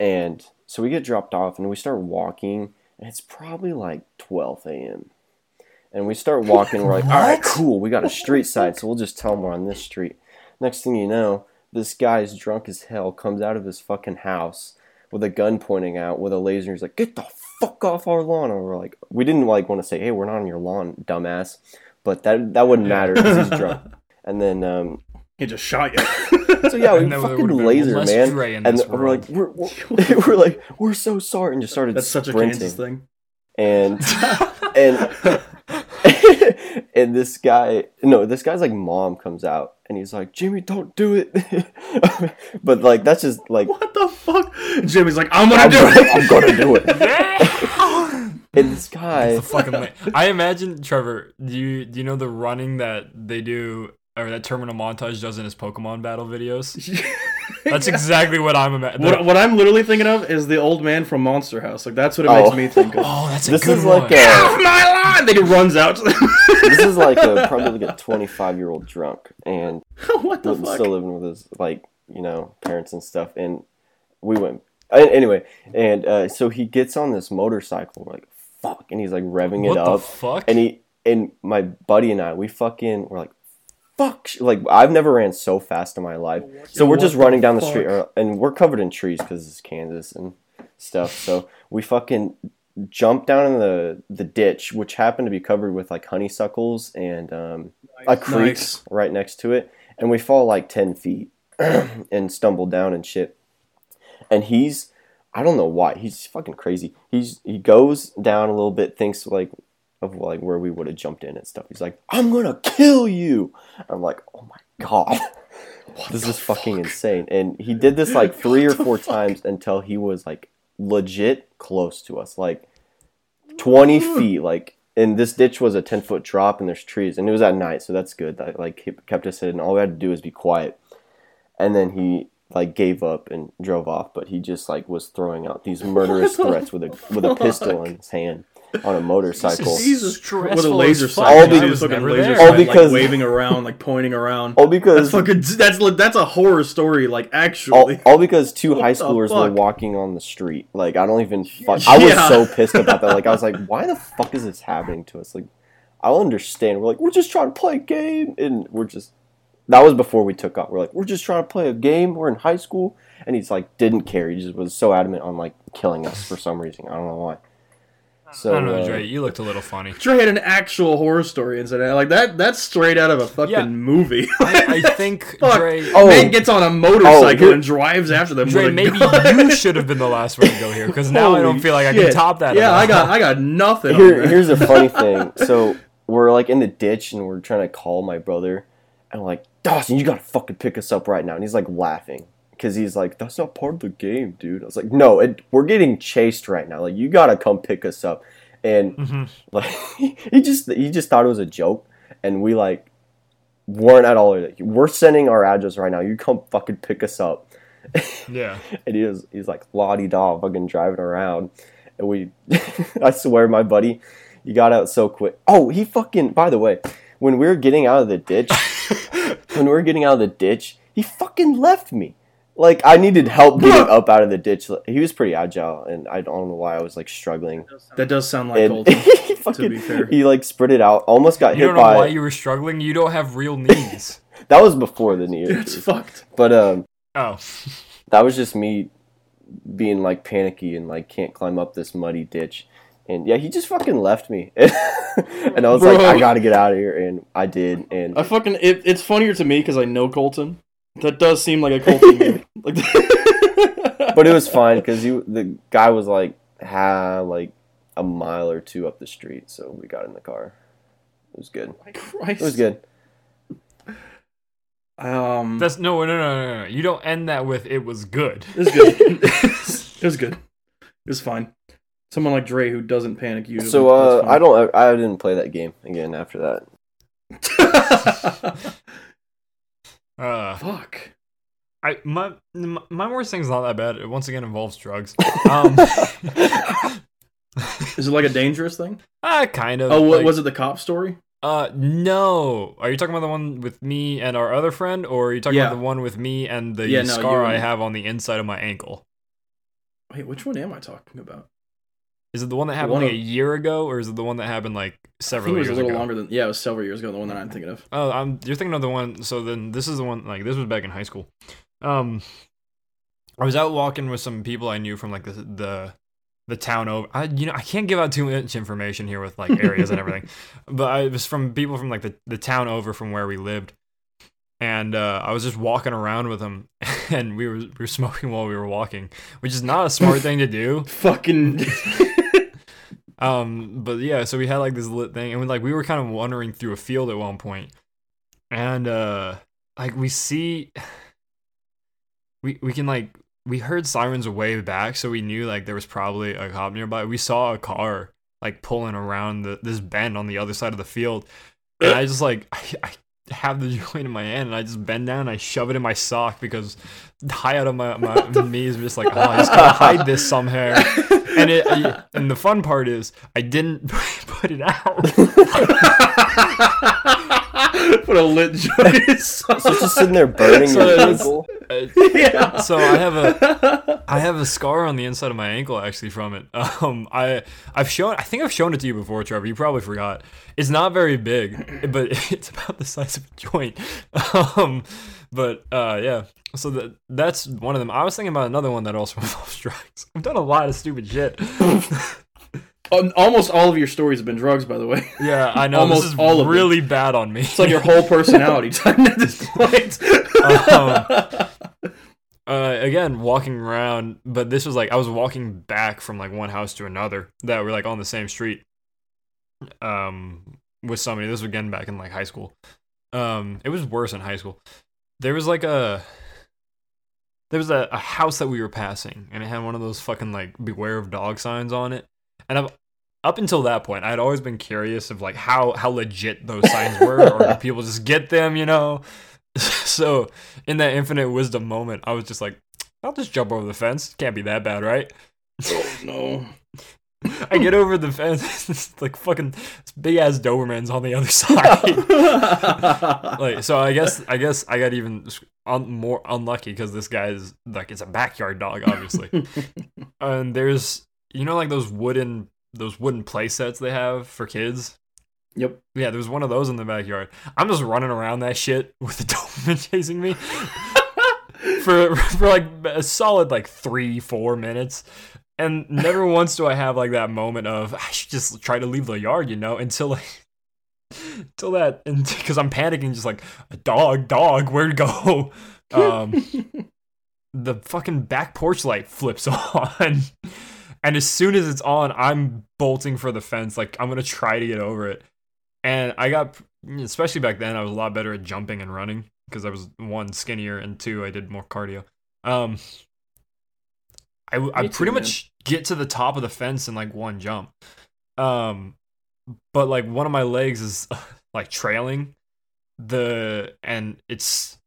And so we get dropped off, and we start walking, and it's probably like 12 a.m. And we start walking, we're like, all right, cool, we got a street side, so we'll just tell them we're on this street. Next thing you know, this guy's drunk as hell, comes out of his fucking house with a gun pointing out with a laser. He's like, "Get the fuck off our lawn!" And we're like, we didn't like want to say, "Hey, we're not on your lawn, dumbass," but that that wouldn't matter because he's drunk. And then, um, he just shot you. so yeah, we fucking laser, man. And we're world. like, we're, we're, we're like, we're so sorry, and just started That's such a sprinting. Kansas thing. And and and this guy, no, this guy's like mom comes out, and he's like, Jimmy, don't do it. but like that's just like What the fuck? Jimmy's like, I'm gonna I'm, do gonna, it. I'm gonna do it. And this guy, the fucking I imagine Trevor. Do you do you know the running that they do or that Terminal Montage does in his Pokemon battle videos? That's exactly what I'm imagining. What, what I'm literally thinking of is the old man from Monster House. Like that's what it Oh. makes me think of. Oh, that's a this good is one. like a my line! Then he runs out. this is like a probably like a 25 year old drunk, and what the still fuck? still living with his like you know parents and stuff. And we went a- anyway, and uh, so he gets on this motorcycle. Like fuck, and he's like revving what it the up, fuck? and he and my buddy and I, we fucking we're like fuck, like I've never ran so fast in my life. So we're just running down the street, and we're covered in trees because it's Kansas and stuff. So we fucking jump down in the the ditch, which happened to be covered with like honeysuckles and um, a creek Nice. right next to it, and we fall like ten feet and stumble down and shit. And he's, I don't know why, he's fucking crazy. He's he goes down a little bit, thinks like of like where we would have jumped in and stuff. He's like, I'm gonna kill you. I'm like, oh my god. this is fucking insane. And he did this like three or What the four fuck? times until he was like legit close to us, like 20 feet. Like, and this ditch was a 10 foot drop and there's trees. And it was at night, so that's good. That like kept- kept us hidden. All we had to do was be quiet. And then he like gave up and drove off, but he just like was throwing out these murderous threats with a with a pistol in his hand on a motorcycle. Jesus Stressful with a laser sight. All You see because- the I was fucking never laser All because- like waving around, like pointing around. All because That's fucking. That's li- that's a horror story. Like actually. all because two What high the schoolers were walking on the street. Like I don't even. Fuck, I was so pissed about that. Like I was like, why the fuck is this happening to us? Like I'll understand. We're like, we're just trying to play a game, and we're just. That was before we took off. We're like, we're just trying to play a game. We're in high school, and he's like, didn't care. He just was so adamant on like killing us for some reason. I don't know why. So I don't know, uh, Dre. You looked a little funny. Dre had an actual horror story incident. Like that. That's straight out of a fucking Yeah. movie. I, I think Fuck. Dre. Oh. Man gets on a motorcycle here- and drives after them. Dre, with a maybe gun. you should have been the last one to go here because now I don't feel like I can top that. Yeah, I got I got nothing. Here, here's a funny thing. So we're like in the ditch and we're trying to call my brother, and I'm like, Dawson, you gotta fucking pick us up right now. And he's like laughing because he's like, that's not part of the game, dude. I was like, no, it, we're getting chased right now. Like you gotta come pick us up. And Mhm. like he just he just thought it was a joke, and we like weren't at all. Like, we're sending our address right now. You come fucking pick us up. Yeah. and he was he's like lottie da fucking driving around and we i swear my buddy he got out so quick oh he fucking by the way when we were getting out of the ditch when we were getting out of the ditch he fucking left me like i needed help getting up out of the ditch he was pretty agile and i don't know why i was like struggling that does sound like and Colton. he fucking be fair. he like sprinted out almost got You hit don't know by why you were struggling. You don't have real knees. that was before the knee It's fucked. but um oh. that was just me being like panicky and like can't climb up this muddy ditch. And yeah, he just fucking left me. and I was like, I gotta get out of here. And I did. And I fucking it, it's funnier to me because I know Colton. That does seem like a Colton move. Like, but it was fine because he the guy was like ha like a mile or two up the street, so we got in the car. It was good. My Christ. It was good. Um, That's no, no, no, no, no. You don't end that with "it was good." it was good. it was good. It was fine. Someone like Dre who doesn't panic usually. So uh, I don't. I didn't play that game again after that. Uh, Fuck. I my my my worst thing's not that bad. It once again involves drugs. Um, Is it like a dangerous thing? uh, kind of. Oh, what like- was it? The cop story? Uh, no. Are you talking about the one with me and our other friend, or are you talking Yeah. about the one with me and the Yeah, scar you- I have on the inside of my ankle? Wait, which one am I talking about? Is it the one that happened one like of- a year ago, or is it the one that happened like several think it was years a little ago? longer than. Yeah, it was several years ago. The one that I'm thinking of. Oh, I'm, you're thinking of the one. So then this is the one. Like this was back in high school. Um, I was out walking with some people I knew from like the the the town over. I you know I can't give out too much information here with like areas and everything, but I it was from people from like the the town over from where we lived, and uh, I was just walking around with them, and we were we were smoking while we were walking, which is not a smart thing to do. Fucking. Um, but yeah, so we had like this lit thing, and we like we were kind of wandering through a field at one point, and uh, like we see, we we can like we heard sirens way back, so we knew like there was probably a cop nearby. We saw a car like pulling around the this bend on the other side of the field, and I just like I, I have the joint in my hand, and I just bend down, and I shove it in my sock because high out of my my knees, just like oh, I just gotta hide this somewhere and it and the fun part is I didn't put it out. Put a lit joint in. So it's just sitting there burning So your it's- ankle. yeah. So I have a I have a scar on the inside of my ankle actually from it. Um, I I've shown I think I've shown it to you before, Trevor. You probably forgot. It's not very big, but it's about the size of a joint. Um, but uh, yeah. So that that's one of them. I was thinking about another one that also involves drugs. I've done a lot of stupid shit. Um, Almost all of your stories have been drugs, by the way. Yeah, I know. Almost this is all of it. really bad on me. It's like your whole personality time at this point. Um, uh, again, walking around, but this was like I was walking back from like one house to another that were like on the same street. Um, with somebody. This was again back in like high school. Um, it was worse in high school. There was like a there was a, a house that we were passing, and it had one of those fucking like "Beware of Dog" signs on it. And I've up until that point, I'd always been curious of like how how legit those signs were, or do people just get them, you know? so in that infinite wisdom moment, I was just like, I'll just jump over the fence. Can't be that bad, right? oh, no. I get over the fence. it's like fucking big ass Dobermans on the other side. like so, I guess I guess I got even un- more unlucky because this guy's like it's a backyard dog, obviously. and there's you know like those wooden those wooden play sets they have for kids. Yep. Yeah, there's one of those in the backyard. I'm just running around that shit with the Doberman chasing me for for like a solid like three four minutes, and never once do I have like that moment of I should just try to leave the yard, you know, until like until that, and because I'm panicking, just like a dog, dog, where'd it go? Um, the fucking back porch light flips on. And as soon as it's on, I'm bolting for the fence. Like, I'm going to try to get over it. And I got, especially back then, I was a lot better at jumping and running because I was one, skinnier, and two, I did more cardio. Um, I, I Me pretty too, much get to the top of the fence in like one jump. Um, but like one of my legs is like trailing the, and it's,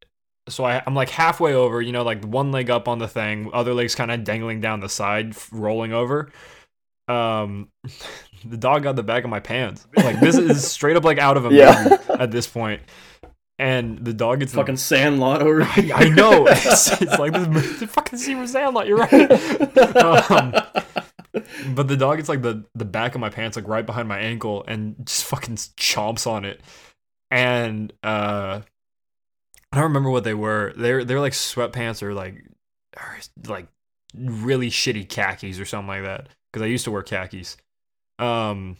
so I, I'm like halfway over, you know, like one leg up on the thing, other leg's kind of dangling down the side, rolling over. Um, the dog got the back of my pants. Like this is straight up like out of a Yeah. at this point. And the dog gets the- Fucking Sandlot over I, I know. It's, it's like movie- fucking Steven Sandlot. You're right. Um, but the dog gets like the the back of my pants, like right behind my ankle, and just fucking chomps on it. And uh, I don't remember what they were. They're they're like sweatpants or like or like really shitty khakis or something like that. Because I used to wear khakis. Um,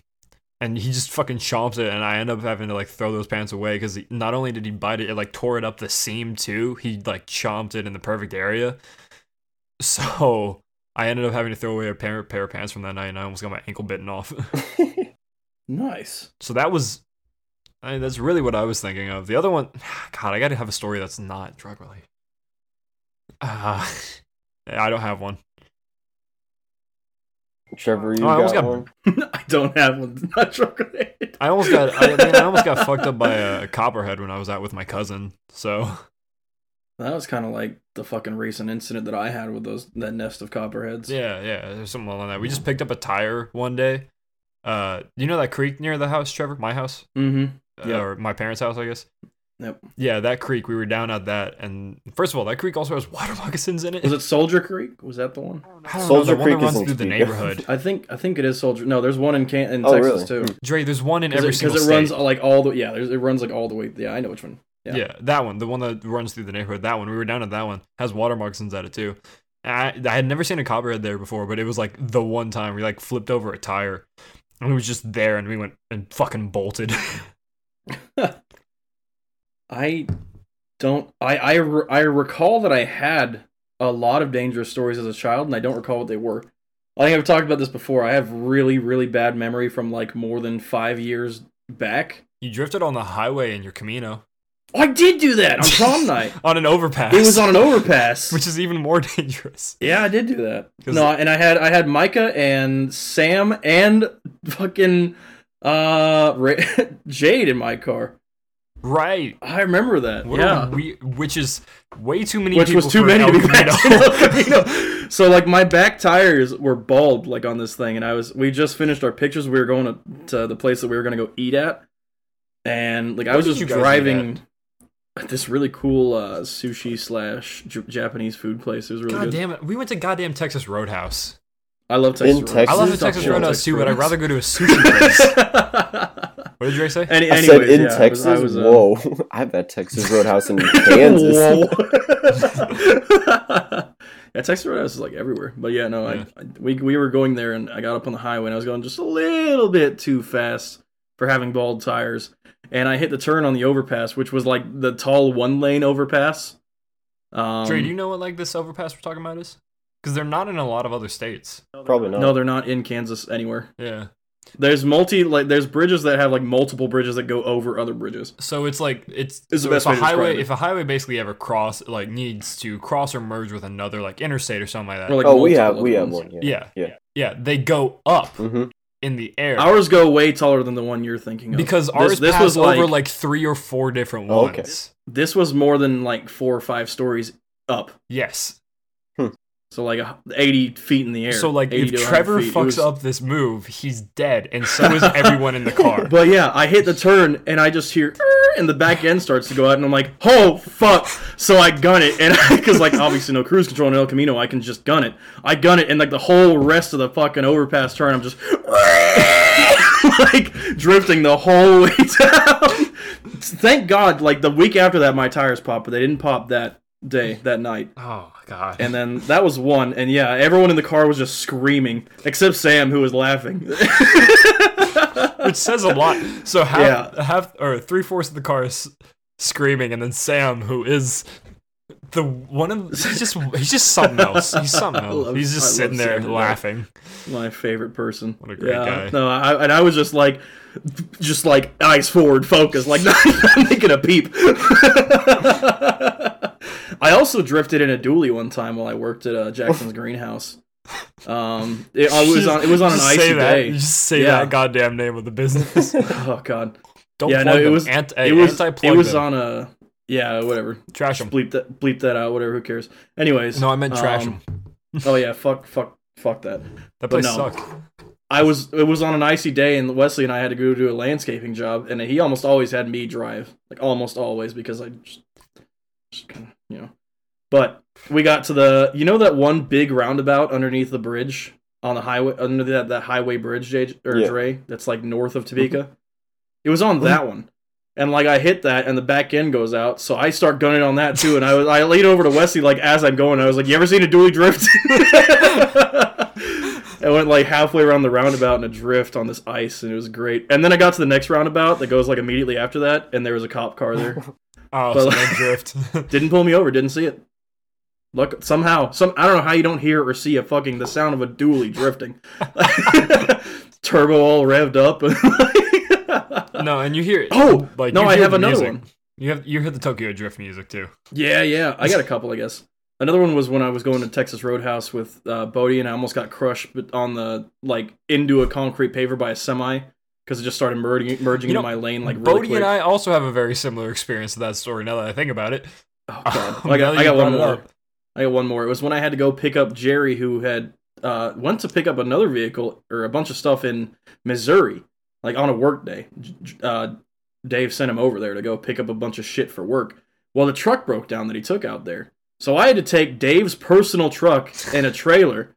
and he just fucking chomps it, and I end up having to like throw those pants away because not only did he bite it, it like tore it up the seam too. He like chomped it in the perfect area. So I ended up having to throw away a pair, pair of pants from that night, and I almost got my ankle bitten off. Nice. so that was, I mean, that's really what I was thinking of. The other one, God, I got to have a story that's not drug related. Uh, I don't have one. Trevor, you Oh, I almost got, got- one? I don't have one. Not chocolate. I almost got I, mean, I almost got fucked up by a copperhead when I was out with my cousin. So That was kind of like the fucking recent incident that I had with those that nest of copperheads. yeah, yeah, there's something along that. We just picked up a tire one day. Uh, you know that creek near the house, Trevor? My house, Mm-hmm. Uh, Yeah. or my parents' house, I guess. Yep. Yeah, that creek. We were down at that, and first of all, that creek also has water moccasins in it. Was it Soldier Creek? Was that the one? I don't know, Soldier the one Creek runs is through the neighborhood. I think I think it is Soldier. No, there's one in Can- in Oh, Texas really? too. Dre, there's one in Because every it, single 'cause it runs like all the yeah. There's, it runs like all the way. Yeah, I know which one. Yeah. Yeah. that one, the one that runs through the neighborhood. That one, we were down at that one. Has water moccasins at it too. I, I had never seen a copperhead there before, but it was like the one time we like flipped over a tire, and it was just there, and we went and fucking bolted. I don't. I I, I recall that I had a lot of dangerous stories as a child, and I don't recall what they were. I think I've talked about this before. I have really really bad memory from like more than five years back. you drifted on the highway in your Camino Oh, I did do that on prom night. on an overpass. It was on an overpass. which is even more dangerous. Yeah, I did do that. No, and I had I had Micah and Sam and fucking uh Jade in my car. Right. I remember that. What yeah. we, which is way too many. Which was too many an to be El Camino. packed in El Camino. So like my back tires were bald like on this thing, and I was we just finished our pictures. We were going to, to the place that we were going to go eat at, and like I was just you guys eat driving this really cool uh, sushi slash J- Japanese food place. It was really God good. damn it! We went to goddamn Texas Roadhouse. I love Texas. In Roadhouse. Texas? I love the Texas Roadhouse too, but I'd rather go to a sushi place. What did you say? Any, I anyways, said in yeah, I was- Texas. I was, uh, Whoa, I've at Texas Roadhouse in Kansas. Whoa. yeah, Texas Roadhouse is like everywhere. But yeah, no, Yeah. I, I we we were going there, and I got up on the highway, and I was going just a little bit too fast for having bald tires, and I hit the turn on the overpass, which was like the tall one lane overpass. Um, Dre, do you know what like this overpass we're talking about is? Because they're not in a lot of other states. Probably not. No, they're not in Kansas anywhere. Yeah. There's multi like there's bridges that have like multiple bridges that go over other bridges. So it's like it's, It's the so best if way a highway it. if a highway basically ever cross like needs to cross or merge with another like interstate or something like that. Or, like, oh, we have other we have one. yeah, Yeah. yeah, they go up hmm in the air. Ours go way taller than the one you're thinking of. because ours this pass was over like- like three or four different Oh, ones. okay. this was more than like four or five stories up. Yes. So like 80 feet in the air. So like if Trevor feet. Fucks was- up this move, he's dead, and so is everyone in the car. But yeah, I hit the turn and I just hear and the back end starts to go out and I'm like, oh fuck! So I gun it and because like obviously no cruise control in El Camino, I can just gun it. I gun it and like the whole rest of the fucking overpass turn, I'm just like drifting the whole way down. Thank God, like the week after that, my tires popped, but they didn't pop that day, that night. Oh god. And then that was one, and yeah, everyone in the car was just screaming, except Sam, who was laughing. Which says a lot. So half, Yeah. half or three fourths of the car is screaming, and then Sam, who is the one of he's just he's just something else. He's something else. love- he's just I sitting there Sam. laughing. my favorite person. What a great guy. No, I, and I was just like, just like eyes forward, focus, like not, not making a peep. I also drifted in a dually one time while I worked at uh, Jackson's greenhouse. Um, it, I was on it was on an icy day. Just say Yeah. that goddamn name of the business. Oh God, Don't yeah, plug no, it was Ant- it was it was them. on a yeah whatever. trash them. Bleep that bleep that out. Whatever. Who cares? Anyways. No, I meant trash um, them. Oh yeah. Fuck. Fuck. Fuck that. That place no. sucked. I was it was on an icy day and Wesley and I had to go do a landscaping job and he almost always had me drive like almost always because I just, just kind of you know but we got to the you know that one big roundabout underneath the bridge on the highway under that that highway bridge Jay, or Yeah. Dre that's like north of mm-hmm. Topeka it was on mm-hmm. that one and like I hit that and the back end goes out so I start gunning on that too and I was I leaned over to Wesley like as I'm going I was like you ever seen a dually drift I went like halfway around the roundabout in a drift on this ice, and it was great. And then I got to the next roundabout that goes like immediately after that, and there was a cop car there. Oh, But- so no drift. didn't pull me over, didn't see it. Look, somehow, some I don't know how you don't hear or see a fucking the sound of a dually drifting, turbo all revved up. no, and you hear it. Oh, like no, I have the another music. one. You have you hear the Tokyo Drift music too. yeah, yeah, I got a couple, I guess. Another one was when I was going to Texas Roadhouse with uh, Bodie, and I almost got crushed but on the like into a concrete paver by a semi because it just started merging merging You into my lane like really Bodie quick. and I also have a very similar experience to that story. Now that I think about it, oh god, I'm I got I got one more. I got one more. It was when I had to go pick up Jerry, who had uh, went to pick up another vehicle or a bunch of stuff in Missouri, like on a work day. Uh, Dave sent him over there to go pick up a bunch of shit for work. Well, the truck broke down that he took out there, so I had to take Dave's personal truck and a trailer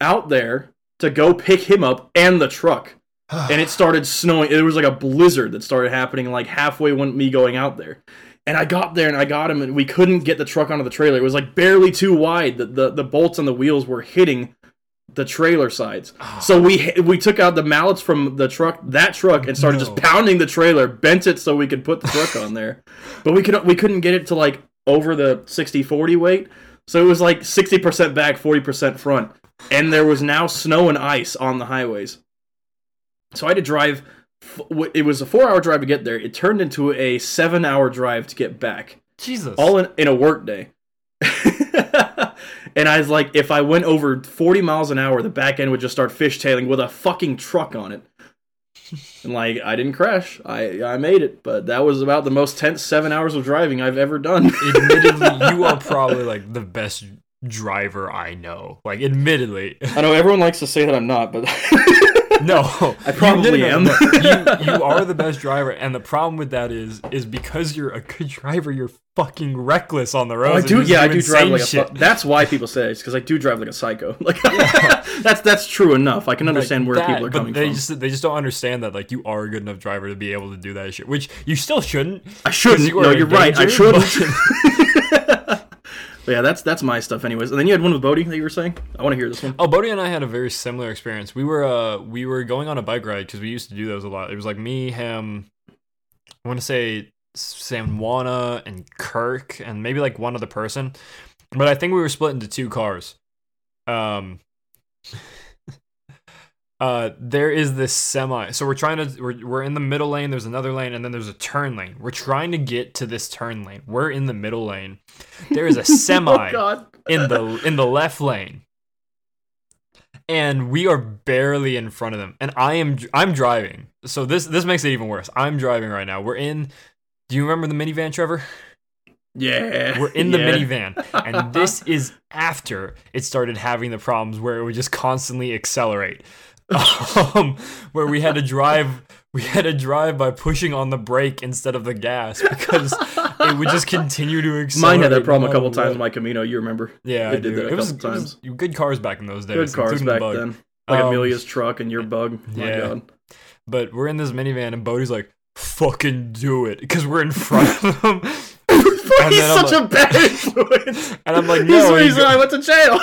out there to go pick him up and the truck. and it started snowing. It was like a blizzard that started happening like halfway when me going out there. And I got there and I got him and we couldn't get the truck onto the trailer. It was like barely too wide. The the, the bolts on the wheels were hitting the trailer sides. Ah. So we we took out the mallets from the truck, that truck, and started No. just pounding the trailer, bent it so we could put the truck on there. But we could we couldn't get it to like over the 60-40 weight. So it was like 60% back, 40% front. And there was now snow and ice on the highways. So I had to drive. It was a four-hour drive to get there. It turned into a seven-hour drive to get back, Jesus. all in in a work day. and I was like, if I went over forty miles an hour, the back end would just start fishtailing with a fucking truck on it. And like, I didn't crash. I I made it, but that was about the most tense seven hours of driving I've ever done. admittedly, you are probably like the best driver I know. Like, admittedly, I know everyone likes to say that I'm not, but no, I probably You- no, am. no, no. you, you are the best driver, and the problem with that is, is because you're a good driver, you're fucking reckless on the Oh, road. I do, yeah, I do drive like a. shit. Fu- that's why people say it's because I do drive like a psycho. Like that's that's true enough. I can understand Like where that, people are but coming they from. just they just don't understand that like you are a good enough driver to be able to do that shit, which you still shouldn't. I shouldn't. you No, you're right. I shouldn't. But yeah, that's that's my stuff, anyways. And then you had one with Bodie that you were saying. I want to hear this one. Oh, Bodie and I had a very similar experience. We were uh we were going on a bike ride because we used to do those a lot. It was like me, him, I want to say Sam Wana and Kirk and maybe like one other person, but I think we were split into two cars. Um. Uh, there is this semi. So we're trying to we're, we're in the middle lane. There's another lane, and then there's a turn lane. We're trying to get to this turn lane. We're in the middle lane. There is a semi oh God. in the in the left lane and we are barely in front of them and i am i'm driving so this this makes it even worse i'm driving right now we're in do you remember the minivan trevor Yeah. we're in the yeah. minivan and this is after it started having the problems where it would just constantly accelerate um, where we had to drive we had to drive by pushing on the brake instead of the gas because it would just continue to accelerate Mine had that problem a couple times in my Camino. You remember? Yeah, It I did do. that a it was, couple it was times. good cars back in those days. Good cars the back Bug. then. Like Um, Amelia's truck and your bug. My yeah. God. But we're in this minivan, and Bodie's like, "Fucking do it," because we're in front of him. He's such like- a bad influence. And I'm like, He's "No," the he reason I went to jail.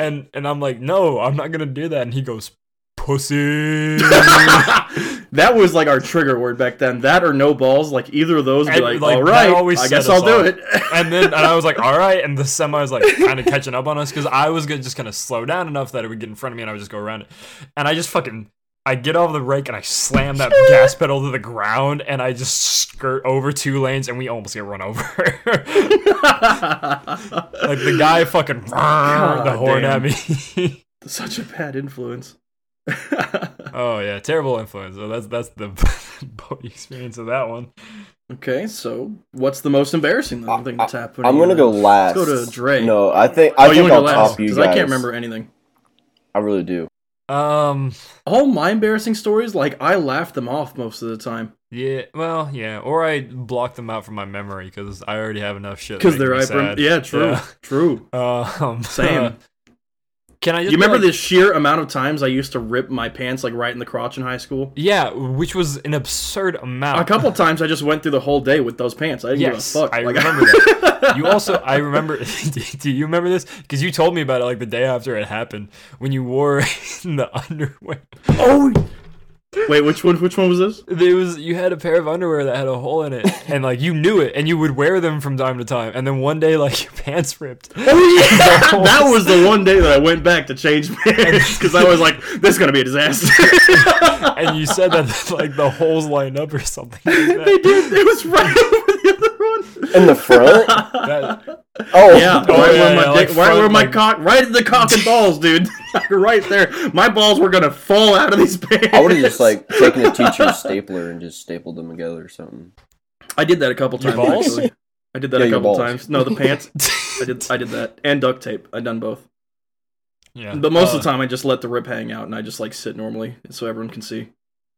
And and I'm like, "No, I'm not gonna do that." And he goes, "Pussy." that was like our trigger word back then. That or no balls. Like either of those would be like, like, all right, I guess I'll do off. it. and then and I was like, "All right." And the semi was like kind of catching up on us because I was gonna just kind of slow down enough that it would get in front of me, and I would just go around it. And I just fucking. I get off the brake and I slam that gas pedal to the ground and I just skirt over two lanes and we almost get run over. like the guy fucking the horn damn. at me. Such a bad influence. oh yeah, terrible influence. So that's that's the Bodie experience of that one. okay, so what's the most embarrassing then, thing that's happened? I'm gonna go last. Let's go to Dre. No, I think oh, I you think want I'll go last? top you guys. I can't remember anything. I really do. Um All my embarrassing stories, like I laugh them off most of the time yeah, well, yeah, or I block them out from my memory because I already have enough shit. because they're hyper. Yeah, true, Yeah. true. Um, Same. can I just You remember like- the sheer amount of times I used to rip my pants like right in the crotch in high school? Yeah, which was an absurd amount. A couple times I just went through the whole day with those pants. I didn't Yes, give a fuck. I Like, remember that. You also, I remember. do you remember this? Because you told me about it like the day after it happened when you wore the underwear. oh, wait, which one? Which one was this? There was you had a pair of underwear that had a hole in it, and like you knew it, and you would wear them from time to time, and then one day like your pants ripped. Oh yeah, that was the one day that I went back to change pants because I was like, "This is gonna be a disaster." and you said that like the holes lined up or something. Like they did. It was right over the other one. In the front? That- Oh, Yeah, right front, where my like- cock, right in the cock and balls, dude. right there. My balls were gonna fall out of these pants. I would have just like taken a teacher's stapler and just stapled them together or something. I did that a couple Your times. balls? Actually. I did that Yeah, a couple balls. times. No, the pants. I did. I did that and duct tape. I done both. yeah. But most Uh, of the time, I just let the rip hang out and I just like sit normally so everyone can see.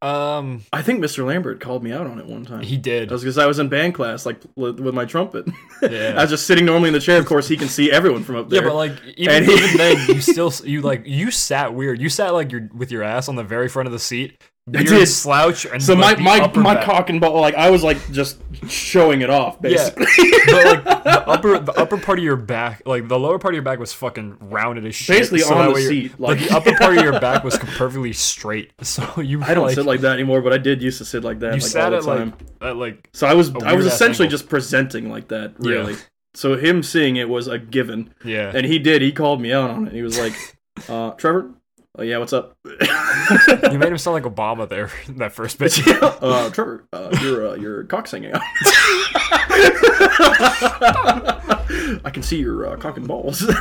Um, I think Mr. Lambert called me out on it one time. he did. That was because I was in band class, like with my trumpet. Yeah. I was just sitting normally in the chair. Of course, he can see everyone from up there. Yeah, but like even, he- even then, you still you like you sat weird. You sat like you're with your ass on the very front of the seat. I did. slouch and so my my my back. cock and ball, like I was like just showing it off, Yeah. basically. but like the upper the upper part of your back, like the lower part of your back was fucking rounded as shit. Basically so on the seat, like- the upper part of your back was perfectly straight. So you I don't like, sit like that anymore, but I did used to sit like that. you like, sat all at the time. like at like So I was I was essentially angle. just presenting like that, Yeah. really. So him seeing it was a given, yeah. and he did. He called me out on it. He was like, uh, "Trevor, oh yeah, what's up?" you made him sound like Obama there that first bit. uh, Trevor, uh, your uh, your cock's hanging out. I can see your uh, cock and balls. I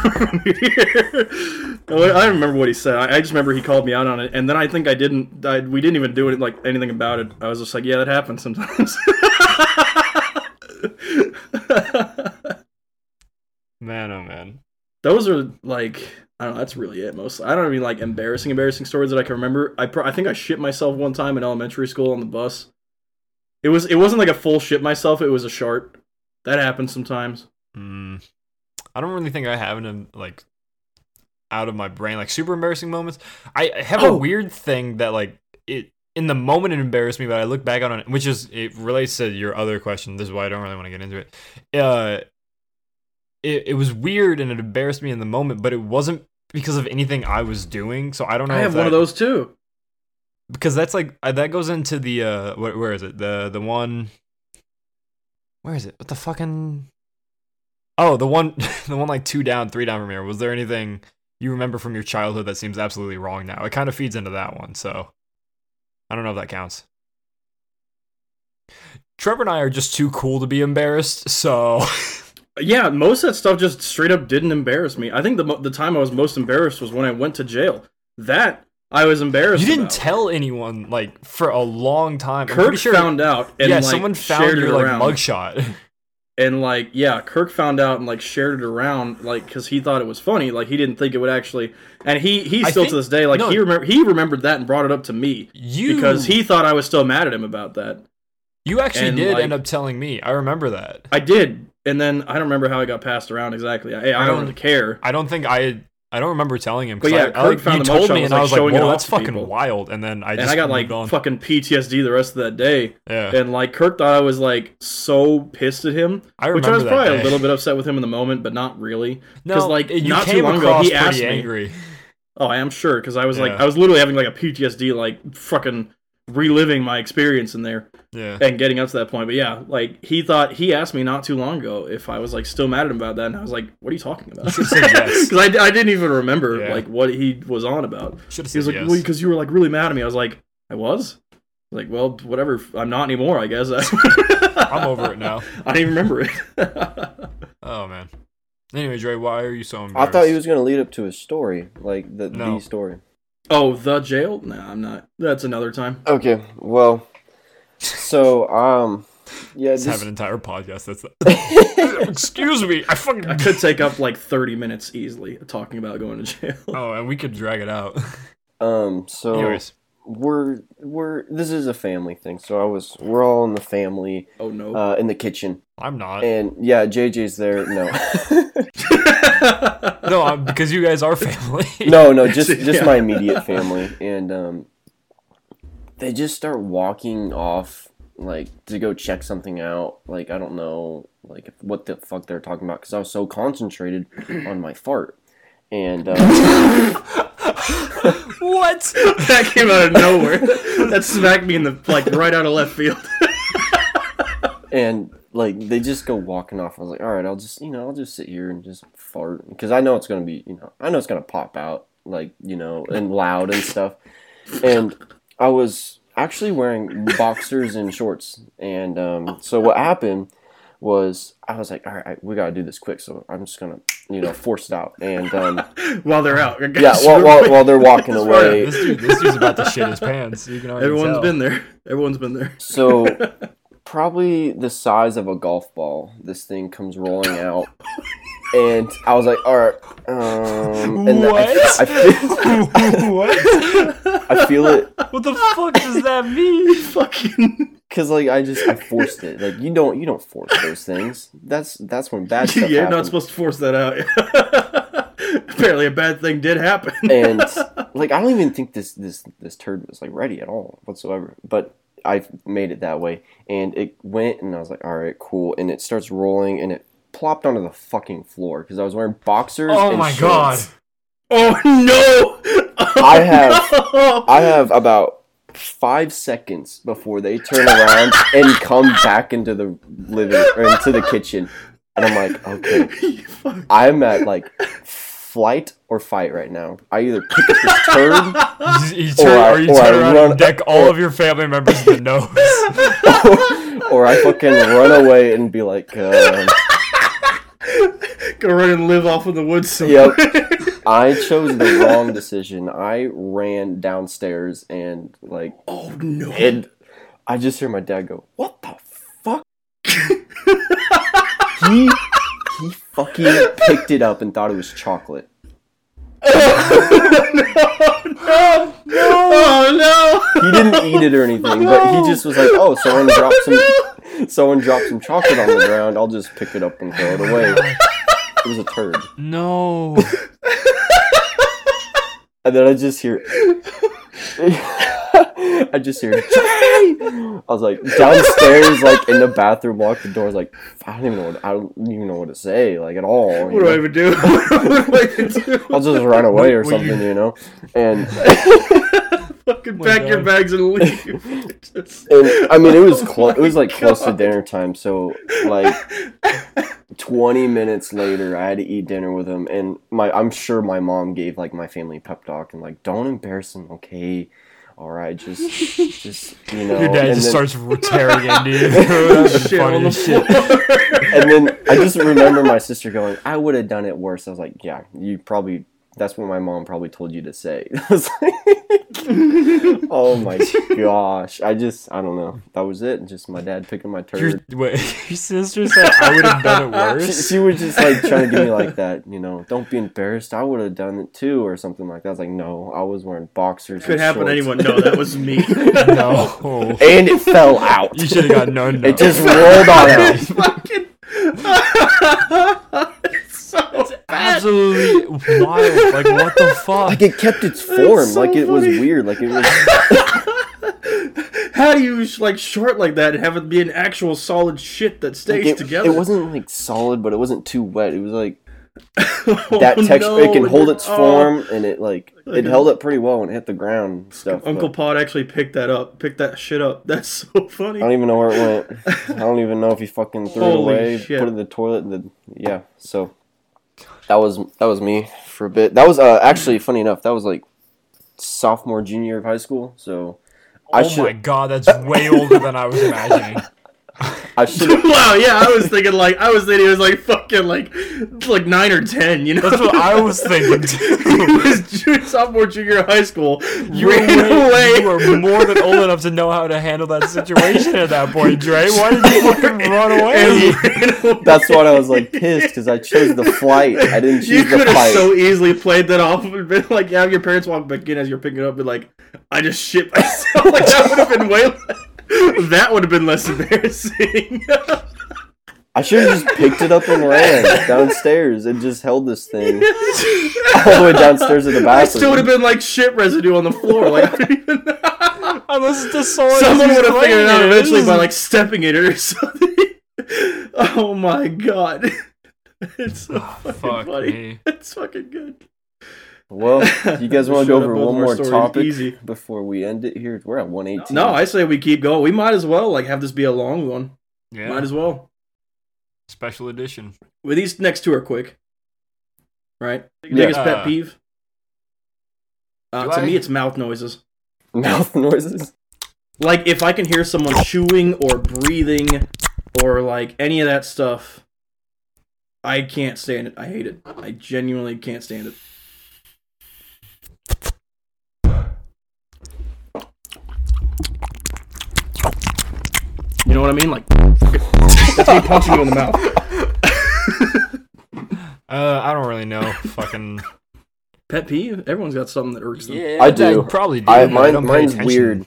remember what he said. I, I just remember he called me out on it, and then I think I didn't. I, we didn't even do it like anything about it. I was just like, "Yeah, that happens sometimes." Man, oh man. Those are like I don't know. That's really it. Mostly, I don't even like embarrassing, embarrassing stories that I can remember. I pro- I think I shit myself one time in elementary school on the bus. It was it wasn't like a full shit myself. It was a shart. That happens sometimes. Mm, I don't really think I have any like out of my brain like super embarrassing moments. I I have a Oh. weird thing that like it in the moment it embarrassed me, but I look back on it, which is it relates to your other question. This is why I don't really want to get into it. Uh, it it was weird and it embarrassed me in the moment, but it wasn't because of anything I was doing. So I don't know. I have one of those too. because that's like uh, that goes into the uh where, where is it the the one where is it what the fucking oh the one the one like two down three down from here was there anything you remember from your childhood that seems absolutely wrong now it kind of feeds into that one so i don't know if that counts trevor and i are just too cool to be embarrassed so Yeah, most of that stuff just straight up didn't embarrass me. I think the the time I was most embarrassed was when I went to jail. That I was embarrassed. you didn't about. tell anyone like for a long time I'm Kirk pretty sure found out and yeah like, someone found your like around. mugshot and like yeah kirk found out and like shared it around like because he thought it was funny like he didn't think it would actually and he he still think- to this day like no. he remember he remembered that and brought it up to me you because he thought i was still mad at him about that You actually And, did like- end up telling me. I remember that. i did and then i don't remember how it got passed around exactly i, I, I don't don't- care I don't think I. I don't remember telling him. But yeah, I, Kirk like, found you the told me, and I was like, "Whoa, that's fucking people. wild." And then I just and i got like on. fucking ptsd the rest of that day yeah. and like kirk thought i was like so pissed at him I which i was probably day. a little bit upset with him in the moment but not really no, like, you not too came long ago, he asked me- angry. Oh, I am sure because I was like, I was literally having like a PTSD, like fucking reliving my experience in there Yeah. and getting up to that point. But yeah, like he thought he asked me not too long ago if I was like still mad at him about that, and I was like, "What are you talking about?" should've yes. Because I, I didn't even remember Yeah. like what he was on about. Should have He was like, yes. "Well, because you were like really mad at me." I was like, "I was." Like, well, whatever. I'm not anymore. I guess. I'm over it now. I don't even remember it. Oh man. Anyway, Dre, why are you so I thought he was gonna lead up to a story, like the No. the story. Oh, the jail? No, I'm not. That's another time. Okay, well, so um, yeah, Let's this, have an entire podcast. That's. Excuse me. I fucking. I could take up like 30 minutes easily talking about going to jail. Oh, and we could drag it out. um, so Anyways, we're we're this is a family thing. So I was we're all in the family, Oh no. uh, in the kitchen, I'm not. and yeah, JJ's there. No, no, I'm, because you guys are family. no, no, just just Yeah. my immediate family, and um, they just start walking off like to go check something out. Like I don't know, like what the fuck they're talking about because I was so concentrated on my fart, and. Uh, what? that came out of nowhere. that smacked me in the like right out of left field. and like they just go walking off. I was like, all right, I'll just you know I'll just sit here and just fart because I know it's gonna be you know I know it's gonna pop out like you know and loud and stuff. And I was actually wearing boxers and shorts, and um, so what happened was I was like, all right, we gotta do this quick. So I'm just gonna you know, force it out. And um, while they're out. yeah, while, while, while they're walking away. This, dude, this dude's about to shit his pants. You can Everyone's tell. been there. Everyone's been there. So probably the size of a golf ball. This thing comes rolling out, and I was like, "All right." Um, and I, What? I, feel, what? I feel it What the fuck does that mean? Fucking because like I just I forced it. Like you don't you don't force those things. That's that's when bad stuff yeah, happens. not supposed to force that out. Apparently, a bad thing did happen. and like I don't even think this this this turd was like ready at all whatsoever. But I made it that way, and it went, and I was like, all right, cool. And it starts rolling, and it plopped onto the fucking floor because I was wearing boxers. Oh and my shorts. god. oh no! I have- oh, No! I have about five seconds before they turn around and come back into the living or into the kitchen, and I'm like, okay, I'm at like flight or fight right now. I either pick up this turd. You, you Or turn, I- or you or I around run- and deck all or- of your family members in the nose. or I fucking run away and be like, um, Go run and live off in the woods somewhere. Yep. I chose the wrong decision. I ran downstairs and like oh no! and I just hear my dad go, "What the fuck?" he he fucking picked it up and thought it was chocolate. no! No! Oh no! He didn't eat it or anything, but he just was like, "Oh, someone dropped some someone dropped some chocolate on the ground. I'll just pick it up and throw it away." Oh, It was a turd. no. And then I just hear I just hear Jay! I was like downstairs, like in the bathroom, locked the doors, like I don't even know what I don't even know what to say, like at all. you What do I know? even do? what do I even do? I'll just run away or What- what you- something, you know. And Fucking my pack your bags and leave. Just- and I mean, it was oh close. It was like close to dinner time, so like twenty minutes later, I had to eat dinner with him, and my I'm sure my mom gave like my family pep talk and like, don't embarrass him, okay? All right, just just you know. Your dad and just then- starts tearing into you. The Shit on the funniest shit. floor. and then I just remember my sister going, "I would have done it worse." I was like, "Yeah, you probably." That's what my mom probably told you to say. I was like, oh my gosh! I just, I don't know. That was it. Just my dad picking my Your, wait, your sister said I would have done it worse. she was just like trying to give me like that, you know. Don't be embarrassed. I would have done it too, or something like that. I was like, no, I was wearing boxers. Could happen to anyone. No, that was me. no. And it fell out. You should have got no no. It just rolled on out. fucking. Absolutely wild. Like what the fuck? Like it kept its form. so like it was weird. Like it was. How do you like short like that and have it be an actual solid shit that Like, stays it, together? it wasn't like solid, but it wasn't too wet. It was like Oh, that texture. no, it can hold its oh. form, and it like Like it held up pretty well when it hit the ground and stuff. Uncle but Pod actually picked that up, picked that shit up. That's so funny. I don't even know where it went. I don't even know if he fucking threw Holy it away, shit. put it in the toilet. And the, yeah, so that was that was me for a bit. That was uh, actually funny enough. That was like sophomore, junior of high school. So I oh should my god, that's way older than I was imagining. I should wow, yeah, I was thinking like I was thinking it was like fucking like like nine or ten, you know. That's what I was thinking he too. was junior, sophomore, junior in high school. You were, ran way- away. you were more than old enough to know how to handle that situation at that point, Dre. Why did you fucking run away? away. That's why I was like pissed because I chose the flight. I didn't You choose the could have fight. so easily played that off and been like, have your parents walk back in as you're picking up, and be like, I just shit myself. like that would have been way. Less, that would have been less embarrassing. I should have just picked it up and ran downstairs and just held this thing all the way downstairs in the I still would have been like shit residue on the floor. Like I don't even. Unless it's the someone, Someone would have figured it out eventually by like stepping it or something. oh my god. It's so fucking Fuck funny. me. It's fucking good. Well, you guys want to go over one more topic easy. before we end it here? We're at 118. No, I say we keep going. We might as well like have this be a long one. Yeah, Might as well. special edition. Well, these next two are quick. Right? Yeah. Biggest pet Uh, peeve? Uh, to I- me, it's mouth noises. mouth noises. Like if I can hear someone chewing or breathing or like any of that stuff, I can't stand it. I hate it. I genuinely can't stand it. You know what I mean? Like, that's me punching you in the mouth. Uh, I don't really know. Fucking. Pet peeve? Everyone's got something that irks them. Yeah, I do. probably do. I mine, don't mine's attention. weird.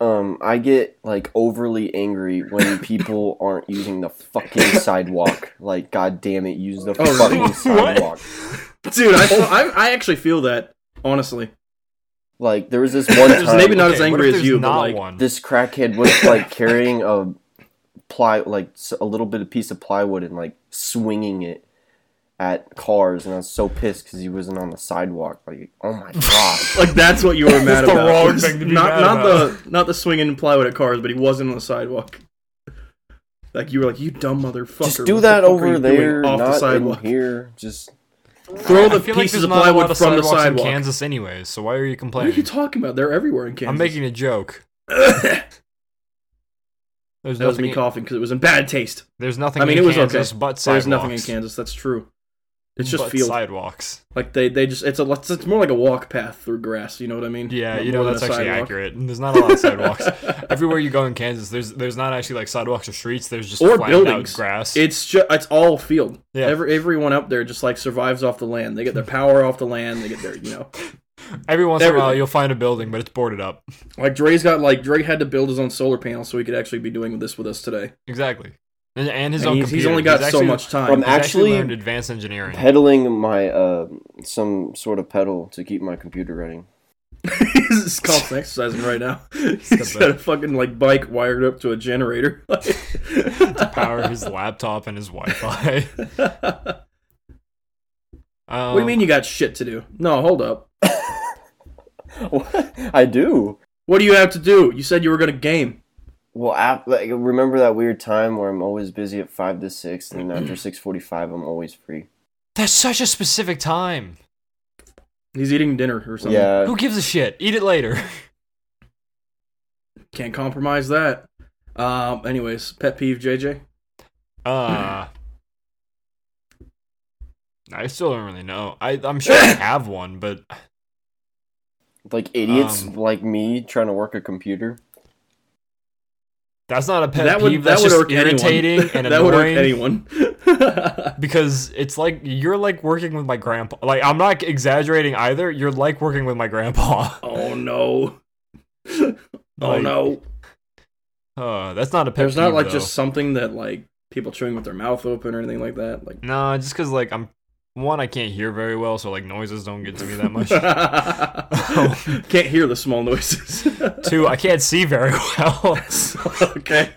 Um, I get like overly angry when people aren't using the fucking sidewalk. Like, god damn it, use the Oh, fucking What? sidewalk. Dude, I, I, I actually feel that, honestly. Like, there was this one time. maybe not as Okay, what angry as there's you, but not like, one. this crackhead was like carrying a ply like a little bit of piece of plywood and like swinging it at cars and I was so pissed because he wasn't on the sidewalk like oh my god like that's what you were mad That's the about. wrong thing to be not mad not about. the not the swinging plywood at cars, but he wasn't on the sidewalk. Like you were like, you dumb motherfucker. just do that over there doing off the not in sidewalk. here just Throw the feel like pieces of not a lot plywood of from the sidewalk. in Kansas, anyways. So why are you complaining? What are you talking about? They're everywhere in Kansas. I'm making a joke. that was me coughing because it was in bad taste. There's nothing. I mean, in it was Kansas okay. but sidewalks. There's nothing in Kansas. That's true. It's just but field. sidewalks. Like they, they just it's a it's more like a walk path through grass. You know what I mean? Yeah, Not you know that's actually sidewalk. accurate. There's not a lot of sidewalks. Everywhere you go in Kansas, there's there's not actually like sidewalks or streets. There's just Or buildings. grass. It's just it's all field. Yeah. Every everyone up there just like survives off the land. They get their power off the land. They get their you know Every once in a while, you'll find a building, but it's boarded up. like Dre's got like Dre had to build his own solar panel so he could actually be doing this with us today. Exactly. And, and his And own he's, he's only got so actually- much time. I'm He's actually Actually, learned advanced engineering. pedaling my uh some sort of pedal to keep my computer running he's constantly exercising right now. He's got a fucking like bike wired up to a generator. to power his laptop and his Wi-Fi. what Um, do you mean you got shit to do? No, hold up. what I do What do you have to do? You said you were gonna game. Well ap- like, remember that weird time where I'm always busy at five to six and after six forty five I'm always free That's such a specific time. He's eating dinner or something. yeah Who gives a shit? Eat it later. Can't compromise that. Um. Anyways, pet peeve, JJ. Uh, I still don't really know. I I'm sure I have one, but like idiots Um, like me trying to work a computer that's not a pet that would peeve. that That's would just irritating anyone. and that annoying. anyone. because it's like you're like working with my grandpa. Like I'm not exaggerating either. You're like working with my grandpa. oh no. oh no. Uh, that's not a pet There's peeve, not like though. just something that like people chewing with their mouth open or anything like that. Like No, just because like I'm one, I can't hear very well, so like noises don't get to me that much. Can't hear the small noises. Two, I can't see very well. okay.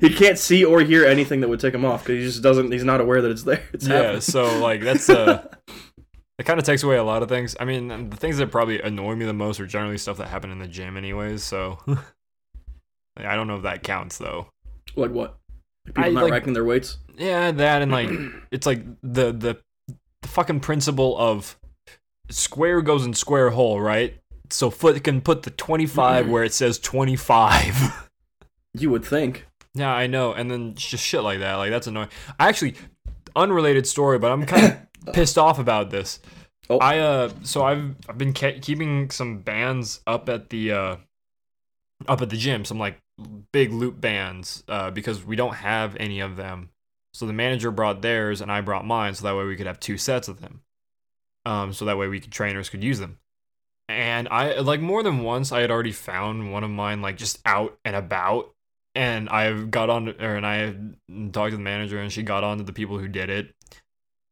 He can't see or hear anything that would take him off because he just doesn't. He's not aware that it's there. It's yeah, happening. so like that's uh it kind of takes away a lot of things. I mean, the things that probably annoy me the most are generally stuff that happen in the gym, anyways. So Like, I don't know if that counts though. like what? People I, not like- racking their weights. Yeah, that and like it's like the the the fucking principle of square goes in square hole, right? So foot can put the 25 where it says 25. You would think. yeah, I know. And then just shit like that. Like that's annoying. I actually unrelated story, but I'm kind of pissed off about this. Oh. I uh so I've I've been ke- keeping some bands up at the uh up at the gym, some like big loop bands uh because we don't have any of them. So the manager brought theirs and I brought mine so that way we could have two sets of them. Um so that way we could trainers could use them. And I like more than once I had already found one of mine like just out and about and I got on or and I talked to the manager and she got on to the people who did it.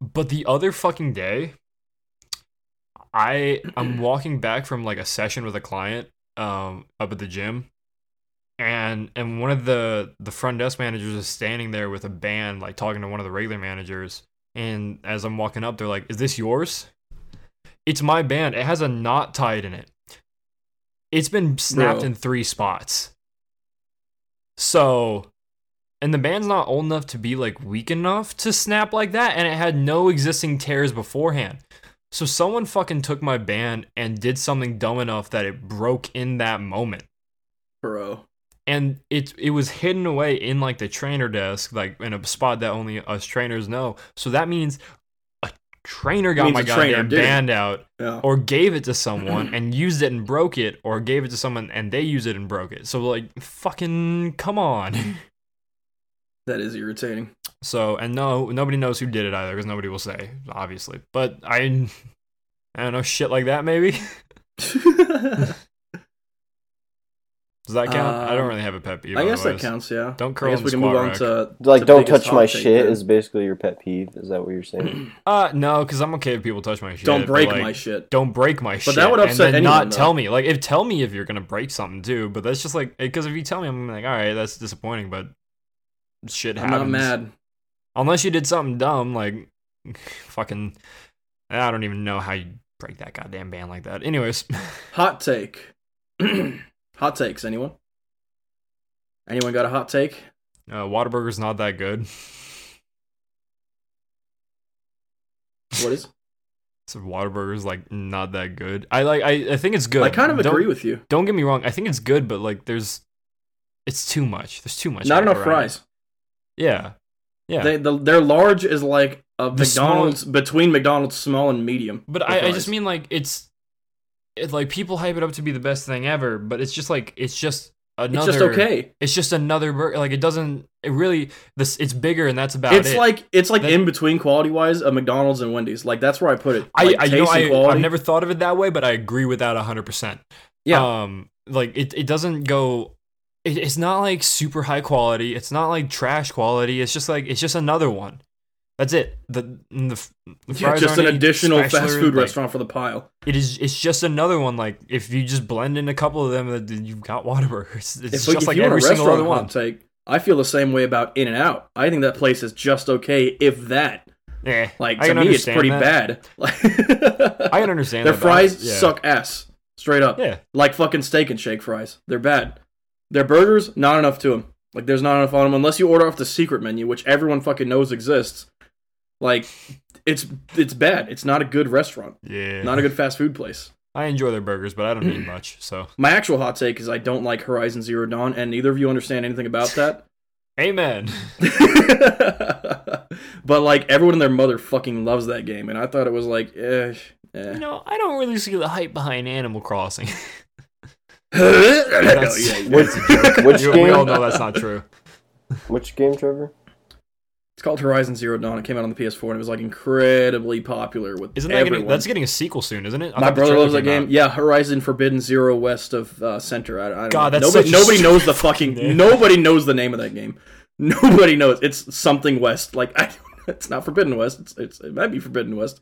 But the other fucking day I I'm walking back from like a session with a client um up at the gym and and one of the the front desk managers is standing there with a band like talking to one of the regular managers. And as I'm walking up they're like is this yours? It's my band. It has a knot tied in it. It's been snapped Bro. in three spots. So and the band's not old enough to be like weak enough to snap like that and it had no existing tears beforehand. So someone fucking took my band and did something dumb enough that it broke in that moment. Bro. And it it was hidden away in like the trainer desk, like in a spot that only us trainers know. So that means a trainer got my goddamn band out, Yeah. or gave it to someone and used it and broke it, or gave it to someone and they used it and broke it. So like, fucking come on. That is irritating. So and no, nobody knows who did it either because nobody will say, obviously. But I, I don't know, shit like that maybe. Does that count? I don't Um, really have a pet peeve. I guess that counts. Yeah. Don't I curl guess we the can move on rack. to Like, to don't touch my take shit then. is basically your pet peeve. Is that what you're saying? Uh, no, because I'm okay if people touch my shit. Don't but, break like, my shit. Don't break my shit. But that would upset and then anyone, not though. tell me. Like, if tell me if you're gonna break something too. But that's just like because if you tell me, I'm like, all right, that's disappointing. But shit happens. I'm not mad. Unless you did something dumb, like fucking. I don't even know how you break that goddamn band like that. Anyways, Hot take. hot takes. Anyone? Anyone got a hot take? uh, Whataburger's not that good. What is? So Whataburger's like not that good. I like. I, I think it's good. I kind of Don't- agree with you. Don't get me wrong. I think it's good, but like, there's, it's too much. There's too much. Not enough around fries. Yeah, yeah. They, the, their large is like a The small- McDonald's between McDonald's small and medium. but I, I just mean like it's, it's like people hype it up to be the best thing ever, but it's just like it's just another. it's just okay. It's just another burger. Like it doesn't. It really. This. It's bigger, and that's about It's it. It's like it's like in between quality wise of McDonald's and Wendy's. Like that's where I put it. I. Like, I you know. I. quality. I've never thought of it that way, but I agree with that hundred percent. Yeah. Um. Like it. It doesn't go. It, it's not like super high quality. It's not like trash quality. It's just like it's just another one. That's it. The the, the Yeah, just an additional fast food like, restaurant for the pile. It is. It's just another one. Like if you just blend in a couple of them, you've got Whataburger. It's, it's If, just if like every single other one. take, I feel the same way about In and Out. I think that place is just okay, if that. Yeah, Like to me, it's pretty that. bad. I can understand Their fries yeah. suck ass, straight up. Yeah, Like fucking steak and shake fries. They're bad. Their burgers, not enough to them. Like there's not enough on them unless you order off the secret menu, which everyone fucking knows exists. Like it's it's bad. It's not a good restaurant. yeah. Not a good fast food place. I enjoy their burgers, but I don't eat much. So My actual hot take is I don't like Horizon Zero Dawn, and neither of you understand anything about that. amen. but like everyone and their mother fucking loves that game, and I thought it was like, eh, You eh. know, I don't really see the hype behind Animal Crossing. Hell That's, yeah, yeah. that's a. Which You- We all know that's not true. Which game, Trevor? It's called Horizon Zero Dawn. It came out on the PS4 and it was like incredibly popular with Isn't that everyone. getting, that's getting a sequel soon, isn't it? I My brother loves that game. out. Yeah, Horizon Forbidden Zero West of uh, Center. I, I don't God, know. that's nobody. Nobody knows the fucking. name. Nobody knows the name of that game. Nobody knows. It's something West. Like I, it's not Forbidden West. It's, it's it might be Forbidden West.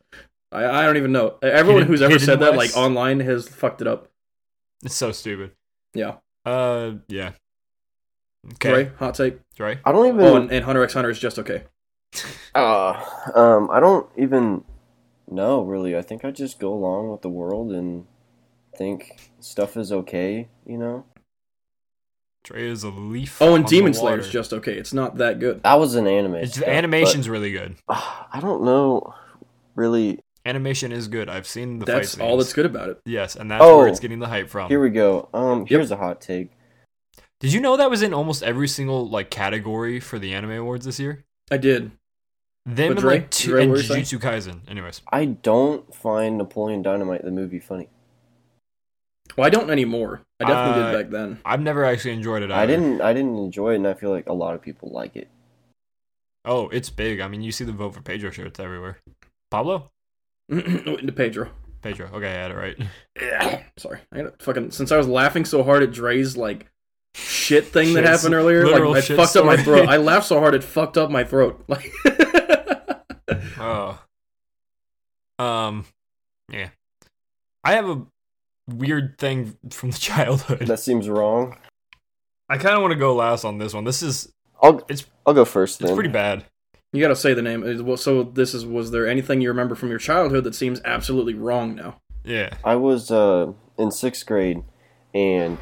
I, I don't even know. Everyone Hidden- who's ever Hidden said that like online has fucked it up. It's so stupid. Yeah. Uh, yeah. Okay, Dre, hot take. Dre. I don't even. Oh, and, and Hunter x Hunter is just okay. Uh, um, I don't even know really. I think I just go along with the world and think stuff is okay. You know, Dre is a leaf. Oh, and on Demon the Slayer is just okay. It's not that good. that was an anime. It's, stuff, the animation's really good. uh, I don't know, really. Animation is good. I've seen the That's fight all that's good about it. Yes, and that's Oh. where it's getting the hype from. Here we go. Um, here's a hot take. Did you know that was in almost every single like category for the anime awards this year? I did. Them But and Dre- like two Dre, and what saying? Jujutsu Kaisen. Anyways, I don't find Napoleon Dynamite the movie funny. Well, I don't anymore. I definitely Uh, did back then. I've never actually enjoyed it. Either. I didn't. I didn't enjoy it, and I feel like a lot of people like it. Oh, it's big. I mean, you see the vote for Pedro shirts everywhere. Pablo, Into Pedro. Pedro. Okay, I had it right. Sorry, I got fucking since I was laughing so hard at Dre's like shit thing that happened earlier. literal Like it shit fucked up my throat. I laughed so hard it fucked up my throat. Like Oh. Um, yeah. I have a weird thing from the childhood. That seems wrong. I kind of want to go last on this one. This is I'll. It's- I'll go first. it's Then. pretty bad. you got to say the name. Well, So this is was there anything you remember from your childhood that seems absolutely wrong now? Yeah. I was uh, in sixth grade, and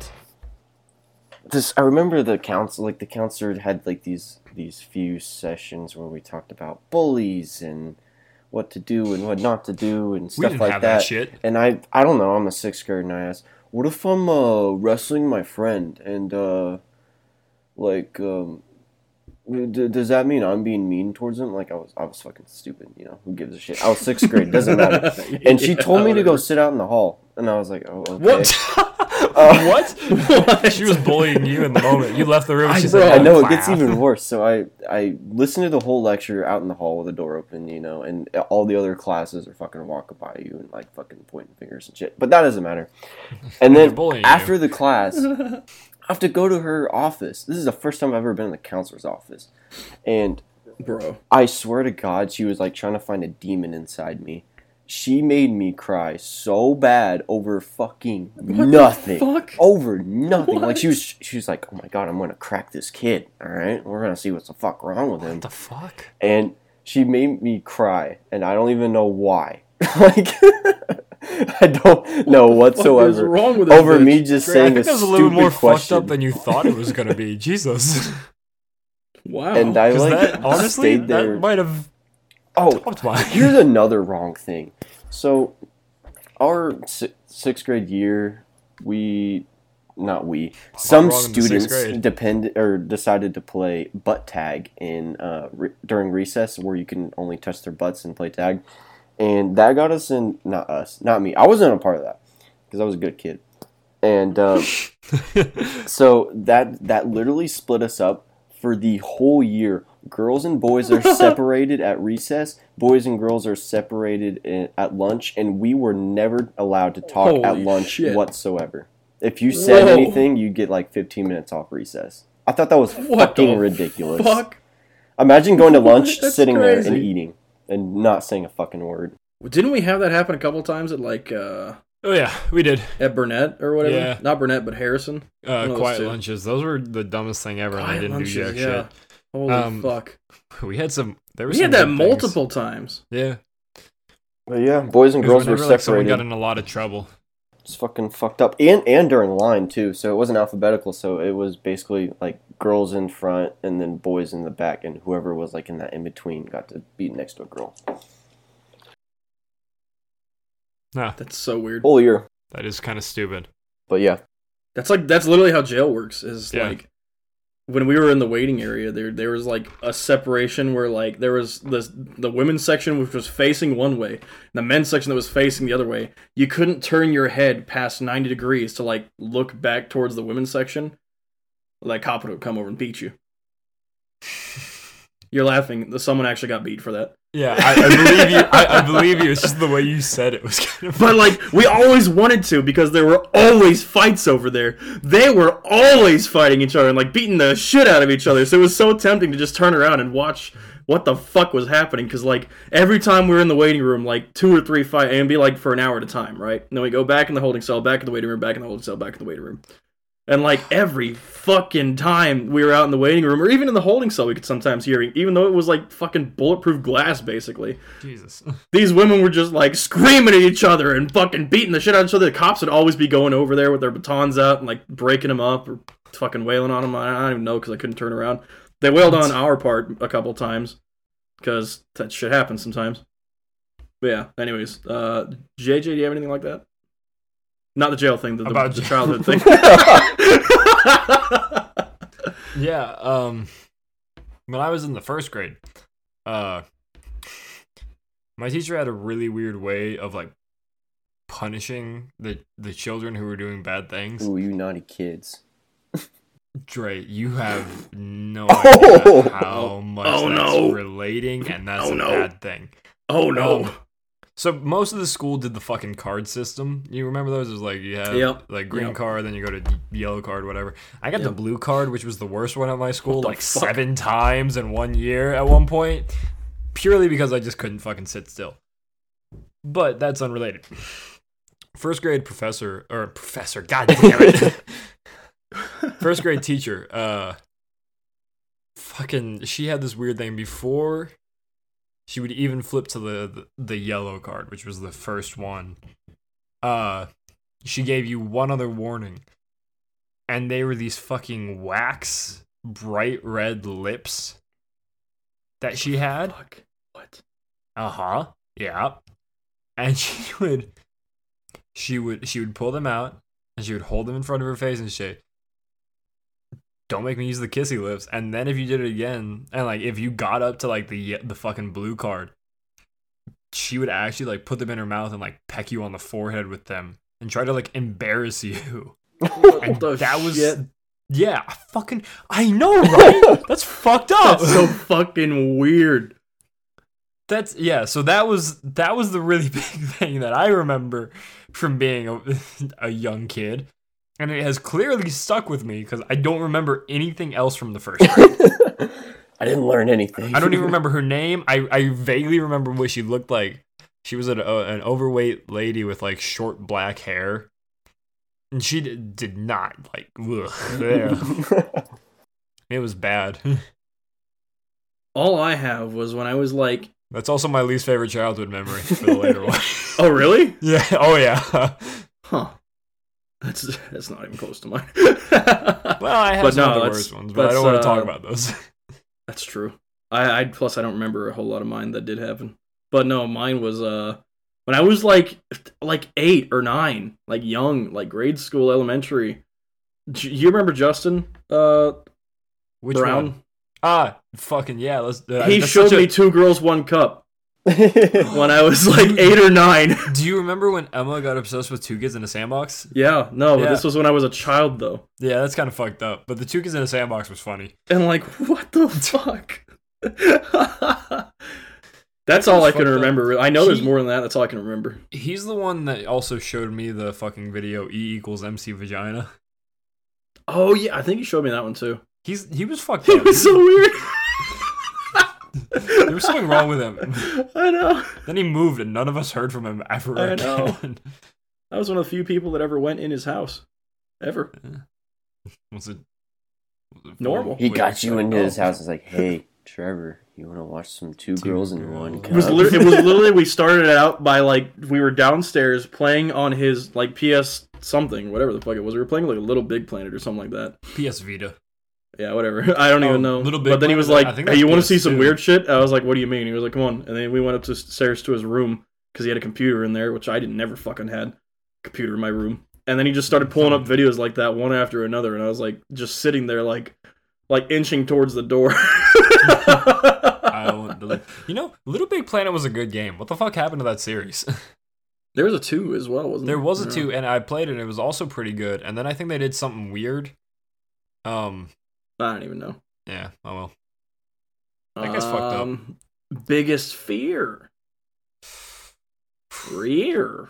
this I remember the council like the counselor had like these these few sessions where we talked about bullies and what to do and what not to do and stuff like that. that shit. And I I don't know. I'm a sixth grader, and I asked, "What if I'm uh, wrestling my friend and uh, Like, um, d- does that mean I'm being mean towards him? Like, I was, I was fucking stupid. You know, who gives a shit? I was sixth grade. Doesn't matter. And she told me to go sit out in the hall, and I was like, oh, okay. What? Uh, what? What? She was bullying you in the moment. You left the room. I- said, I "Oh, know it gets even worse. So I I listened to the whole lecture out in the hall with the door open, you know, and all the other classes are fucking walking by you and like fucking pointing fingers and shit. But that doesn't matter. And then after you. the class, have to go to her office. This is the first time I've ever been in the counselor's office, and Bro. I swear to God, she was like trying to find a demon inside me. She made me cry so bad over fucking What nothing fuck? over nothing. Like she was, she was like, "Oh my god, I'm gonna crack this kid. All right, we're gonna see what's the fuck wrong with him." What the fuck? And she made me cry, and I don't even know why. like, I don't know What is whatsoever wrong with over bitch? me just Dre, I saying a think that was a little more question. fucked up than you thought it was gonna be. Jesus. Wow. and I 'Cause like that honestly, stayed there. that might have oh. Here's another wrong thing. So, our si- sixth grade year, we, not we, some wrong in the sixth students depend or decided to play butt tag in uh, re- during recess, where you can only touch their butts and play tag, and that got us in. Not us, not me. I wasn't a part of that because I was a good kid, and um, so that that literally split us up for the whole year. Girls and boys are separated at recess. Boys and girls are separated in, at lunch, and we were never allowed to talk at lunch shit. whatsoever. If you said Whoa. anything, you get like 15 minutes off recess. I thought that was What fucking ridiculous. Fuck. Imagine going to lunch, sitting there and eating, and not saying a fucking word. Didn't we have that happen a couple times at like uh oh yeah, we did. at Burnett or whatever? Yeah. Not Burnett, but Harrison. Uh, One of those quiet lunches. Those were the dumbest thing ever, and Quiet they didn't lunches, do jack yeah. Holy Um, fuck. We had some. There were We some had that good things. multiple times. Yeah, But yeah, boys and It was girls were whenever, like, someone got in a lot of trouble. It's fucking fucked up, and and during line too. So it wasn't alphabetical. So it was basically like girls in front and then boys in the back, and whoever was like in that in between got to be next to a girl. Nah, That's so weird. Whole year, that is kind of stupid. but yeah, That's like that's literally how jail works. Is Yeah. like when we were in the waiting area, there there was like a separation where like there was the the women's section which was facing one way, and the men's section that was facing the other way. You couldn't turn your head past ninety degrees to like look back towards the women's section. Like cop would come over and beat you. You're laughing. Someone actually got beat for that. Yeah, I, I believe you. I, I believe you. It's just the way you said it was kind of. But like we always wanted to because there were always fights over there. They were always fighting each other and like beating the shit out of each other. So it was so tempting to just turn around and watch what the fuck was happening because like every time we were in the waiting room, like two or three fight and be like for an hour at a time, right? And then we go back in the holding cell, back in the waiting room, back in the holding cell, back in the waiting room. And like every fucking time we were out in the waiting room or even in the holding cell, we could sometimes hear, even though it was like fucking bulletproof glass, basically Jesus. these women were just like screaming at each other and fucking beating the shit out of each other. The cops would always be going over there with their batons out and like breaking them up or fucking wailing on them. I I don't even know because I couldn't turn around. They wailed on our part a couple times because that shit happens sometimes. But yeah, anyways, uh, JJ, do you have anything like that? Not the jail thing, the, the, About the jail. childhood thing. Yeah. Um. When I was in the first grade, uh, my teacher had a really weird way of like punishing the the children who were doing bad things. ooh, you naughty kids. Dre, you have no Oh. idea how much Oh, that's no. relating, and that's Oh, a no. bad thing. oh no. Um, So most of the school did the fucking card system. You remember those? It was like you have Yep. like green Yep. card, then you go to yellow card, whatever. I got the blue card, which was the worst one at my school, like fuck? seven times in one year at one point, purely because I just couldn't fucking sit still. But that's unrelated. First grade professor or professor, god damn it. First grade teacher, uh fucking she had this weird thing before she would even flip to the, the yellow card, which was the first one. Uh she gave you one other warning. And they were these fucking wax bright red lips that she had. Fuck. What? Uh-huh. Yeah. And she would she would she would pull them out and she would hold them in front of her face and shit. Don't make me use the kissy lips. And then if you did it again, and like if you got up to like the the fucking blue card, she would actually like put them in her mouth and like peck you on the forehead with them and try to like embarrass you. And that was shit? yeah, I fucking I know, right? That's fucked up. That's so fucking weird. That's yeah. So that was that was the really big thing that I remember from being a, a young kid, and it has clearly stuck with me because I don't remember anything else from the first grade. I didn't learn anything. I don't even remember her name. I I vaguely remember what she looked like. She was an, uh, an overweight lady with like short black hair, and she did, did not like. Ugh, yeah. It was bad. All I have was when I was like, That's also my least favorite childhood memory for the later one. oh really? yeah. Oh yeah. Huh. That's that's not even close to mine. Well, I have But some no, of the worst ones, but I don't want to talk uh, about those. That's true. I, I plus I don't remember a whole lot of mine that did happen. But no, mine was uh when I was like like eight or nine, like young, like grade school, elementary. J- You remember Justin uh Which Brown? one? Ah, fucking yeah. Let's. Uh, he showed such a- me two girls, one cup when I was like eight or nine. Do you remember when Emma got obsessed with two kids in a sandbox? yeah, no, but Yeah. this was when I was a child though. Yeah, that's kind of fucked up. But the two kids in a sandbox was funny. And like, what the fuck? That's all I can fucked up. remember. I know there's more than that. That's all I can remember. He's the one that also showed me the fucking video E equals MC vagina. Oh yeah, I think he showed me that one too. He's he was fucked It was so weird. There was something wrong with him. I know. Then he moved, and none of us heard from him ever I again. know. I was one of the few people that ever went in his house, ever. was it was it Normal. he got you into his oh. house. It's like, hey, Trevor, you want to watch some two, Two girls in one girls. It was, cup? it was literally we started out by like we were downstairs playing on his like PS something whatever the fuck it was. We were playing like a Little Big Planet or something like that. PS Vita. Yeah, whatever. I don't Oh, even know. Little Big but then he was like, "Hey, you want to see some PS2. weird shit?" I was like, "What do you mean?" He was like, "Come on." And then we went up to stairs to his room because he had a computer in there, which I didn't never fucking had a computer in my room. And then he just started pulling up videos like that one after another, and I was like, just sitting there like, like inching towards the door. I won't delete- You know, Little Big Planet was a good game. What the fuck happened to that series? there was a two as well, wasn't there was a two, and I played it. and It was also pretty good. And then I think they did something weird. Um, I don't even know. yeah. Oh well. That guy's fucked up. Um, Biggest fear. Fear.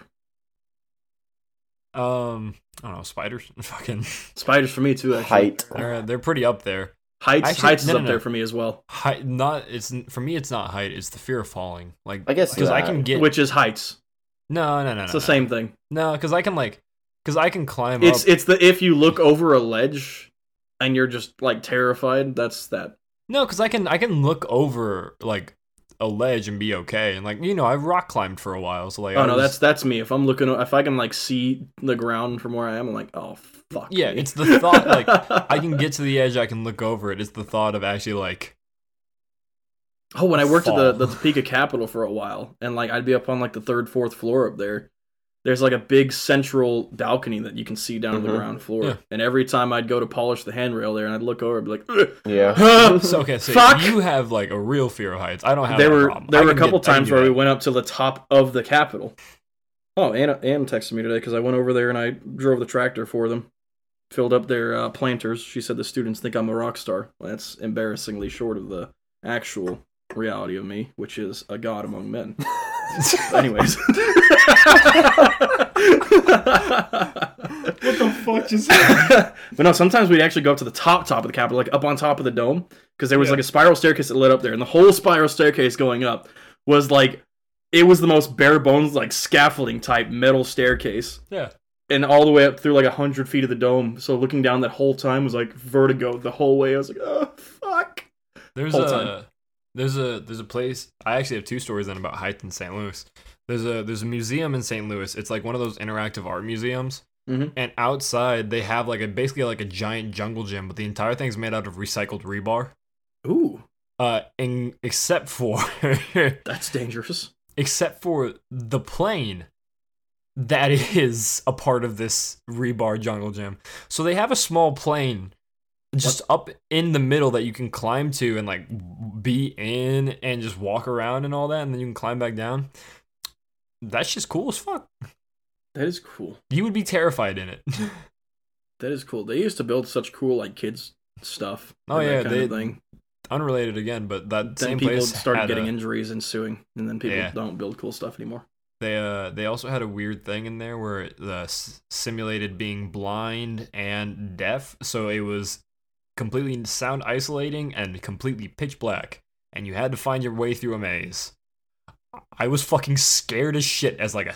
Um, I don't know. Spiders. Fucking. Spiders for me too. Actually, height. They're they're pretty up there. heights. Actually, heights is no, no, up no. there for me as well. Height. Not. It's for me. It's not height. It's the fear of falling. Like I guess because I can get. Which is heights. no, no, no, no. It's no. the same thing. No, because I can like. Because I can climb It's up. it's the if you look over a ledge and you're just like terrified. That's that. No, because I can I can look over like a ledge and be okay. And like you know, I've rock climbed for a while, so like Oh I no, was- that's that's me. If I'm looking, if I can like see the ground from where I am, I'm like, oh fuck. Yeah, me. it's the thought, like, I can get to the edge, I can look over it. It's the thought of actually like Oh, when I worked at the, fall. the Topeka Capitol for a while, and like I'd be up on like the third, fourth floor up there. There's like a big central balcony that you can see down to the ground floor. Yeah. And every time I'd go to polish the handrail there, and I'd look over, I'd be like, "Ugh." Yeah. so okay, so Fuck! you have like a real fear of heights. I don't have there that were problem. there I were a couple get- times do where we went up to the top of the Capitol. Oh, Anna, Ann texted me today because I went over there and I drove the tractor for them, filled up their uh, planters. She said the students think I'm a rock star. Well, that's embarrassingly short of the actual reality of me, which is a god among men. Anyways. What the fuck just but no, sometimes we'd actually go up to the top top of the Capitol, like up on top of the dome, because there was Yeah. like a spiral staircase that led up there, and the whole spiral staircase going up was like it was the most bare bones like scaffolding type metal staircase, Yeah. and all the way up through like a hundred feet of the dome. So looking down that whole time was like vertigo the whole way. I was like, oh fuck. There's Whole a time. There's a there's a place I actually have two stories then about heights in St. Louis. There's a there's a museum in St. Louis. It's like one of those interactive art museums. Mhm. And outside they have like a basically like a giant jungle gym, but the entire thing's made out of recycled rebar. Ooh, Uh, and except for that's dangerous. except for the plane that is a part of this rebar jungle gym. So they have a small plane just up in the middle that you can climb to and like be in and just walk around and all that, and then you can climb back down. That's just cool as fuck. That is cool. You would be terrified in it. That is cool. They used to build such cool like kids stuff. Oh, yeah, they- thing. Unrelated again, but that Then same people place started getting a- injuries and suing, and then people Yeah. don't build cool stuff anymore. They uh they also had a weird thing in there where the s- simulated being blind and deaf, so it was completely sound isolating and completely pitch black, and you had to find your way through a maze. I was fucking scared as shit as like a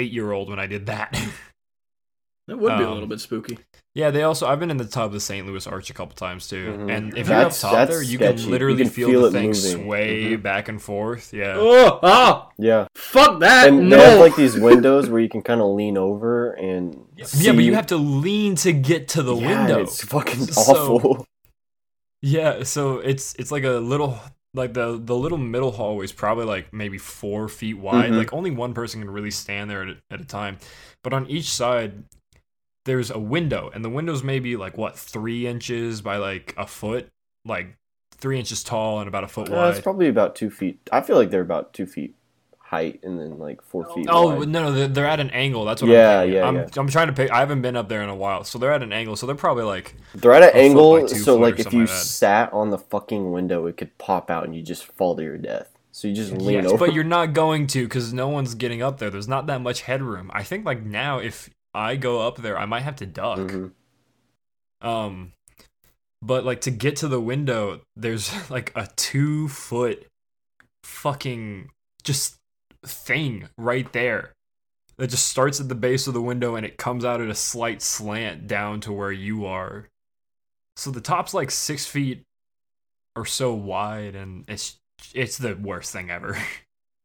eight year old when I did that. that would be a Um, little bit spooky. Yeah, they also I've been in the top of the St. Louis Arch a couple times too, Mhm. and if That's- you're up top there, you sketchy. can literally You can feel, feel the thing moving. sway Mhm. back and forth. Yeah. Oh, ah, Yeah, fuck that! and no. they have like these windows where you can kind of lean over and Yeah, but you have to lean to get to the Yeah, window. It's fucking So- awful. Yeah, so it's it's like a little like the the little middle hallway is probably like maybe four feet wide. Mhm. Like only one person can really stand there at a, at a time. But on each side, there's a window, and the window's maybe like what three inches by like a foot, like three inches tall and about a foot Uh, wide. it's probably about two feet. I feel like they're about two feet height and then like four feet. Oh wide. no, no, they're, they're at an angle. That's what Yeah, I'm yeah, I'm, yeah. I'm trying to pick. I haven't been up there in a while, so they're at an angle. So they're probably like They're at an a foot by angle, so like if you like sat on the fucking window, it could pop out and you just fall to your death. So you just lean Yes, over. but you're not going to because no one's getting up there. There's not that much headroom. I think like now, if I go up there, I might have to duck. Mhm. Um, but like to get to the window, there's like a two foot fucking just thing right there that just starts at the base of the window and it comes out at a slight slant down to where you are. So the top's like six feet or so wide, and it's it's the worst thing ever.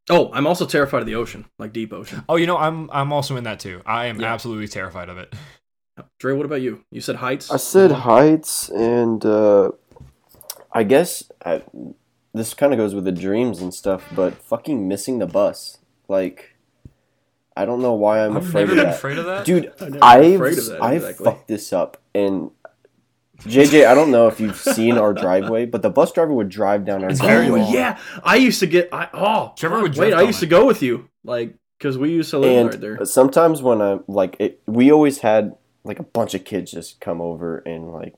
Oh, I'm also terrified of the ocean, like deep ocean. Oh, you know, I'm I'm also in that too. I am Yeah. absolutely terrified of it. Dre, what about you? You said heights. I said heights, and uh, I guess I, this kind of goes with the dreams and stuff. But fucking missing the bus, like, I don't know why I'm I've afraid never of been that, afraid of that. dude. I've I've afraid of that, I've exactly. fucked this up, and JJ, I don't know if you've seen our driveway, but the bus driver would drive down our It's driveway. Oh long. yeah, I used to get. I oh, Trevor would wait. I on used to it. go with you, like, because we used to live and right there. But sometimes when I'm like, it, we always had like a bunch of kids just come over and like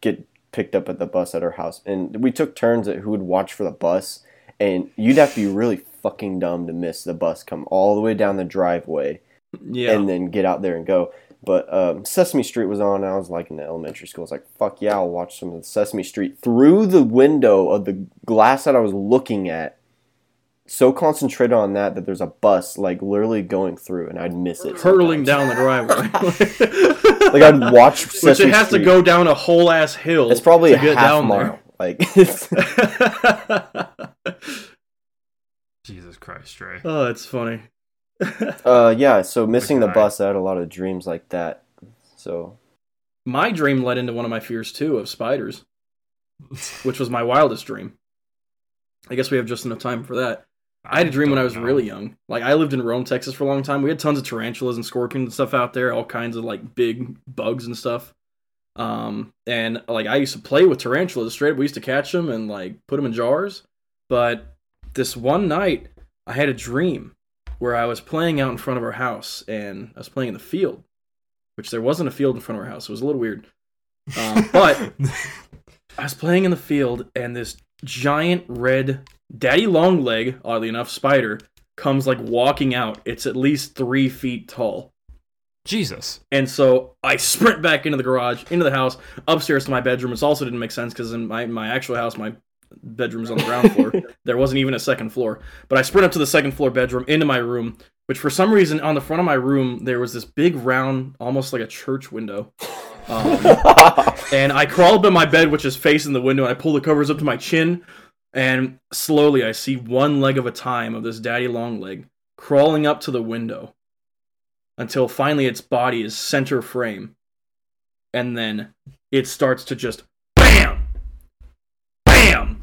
get picked up at the bus at our house, and we took turns at who would watch for the bus, and you'd have to be really fucking dumb to miss the bus come all the way down the driveway Yeah, and then get out there and go. But um, Sesame Street was on. and I was like in the elementary school. I was like, "Fuck yeah, I'll watch some of the Sesame Street through the window of the glass that I was looking at." So concentrated on that that there's a bus like literally going through, and I'd miss it. hurtling sometimes. down the driveway. Like I'd watch Which it has Street. to go down a whole ass hill. It's probably to a get half down mile. Like. Jesus Christ, Trey. oh, it's funny. uh, yeah. So missing the bus, I had a lot of dreams like that. So my dream led into one of my fears too of spiders, which was my wildest dream. I guess we have just enough time for that. I had a dream when I was know. really young. Like I lived in Rome, Texas for a long time. We had tons of tarantulas and scorpions and stuff out there, all kinds of like big bugs and stuff. Um, and like I used to play with tarantulas straight up. We used to catch them and like put them in jars. But this one night, I had a dream where I was playing out in front of our house and I was playing in the field, which there wasn't a field in front of our house. It was a little weird. Um, but I was playing in the field, and this giant red daddy long leg, oddly enough, spider comes like walking out. It's at least three feet tall. Jesus. And so I sprint back into the garage, into the house, upstairs to my bedroom. It also didn't make sense because in my, my actual house, my bedroom's on the ground floor. there wasn't even a second floor. But I sprint up to the second floor bedroom, into my room, which for some reason on the front of my room, there was this big round, almost like a church window. Um, and I crawl up in my bed, which is facing the window, and I pull the covers up to my chin, and slowly I see one leg of a time of this daddy long leg crawling up to the window until finally its body is center frame, and then it starts to just!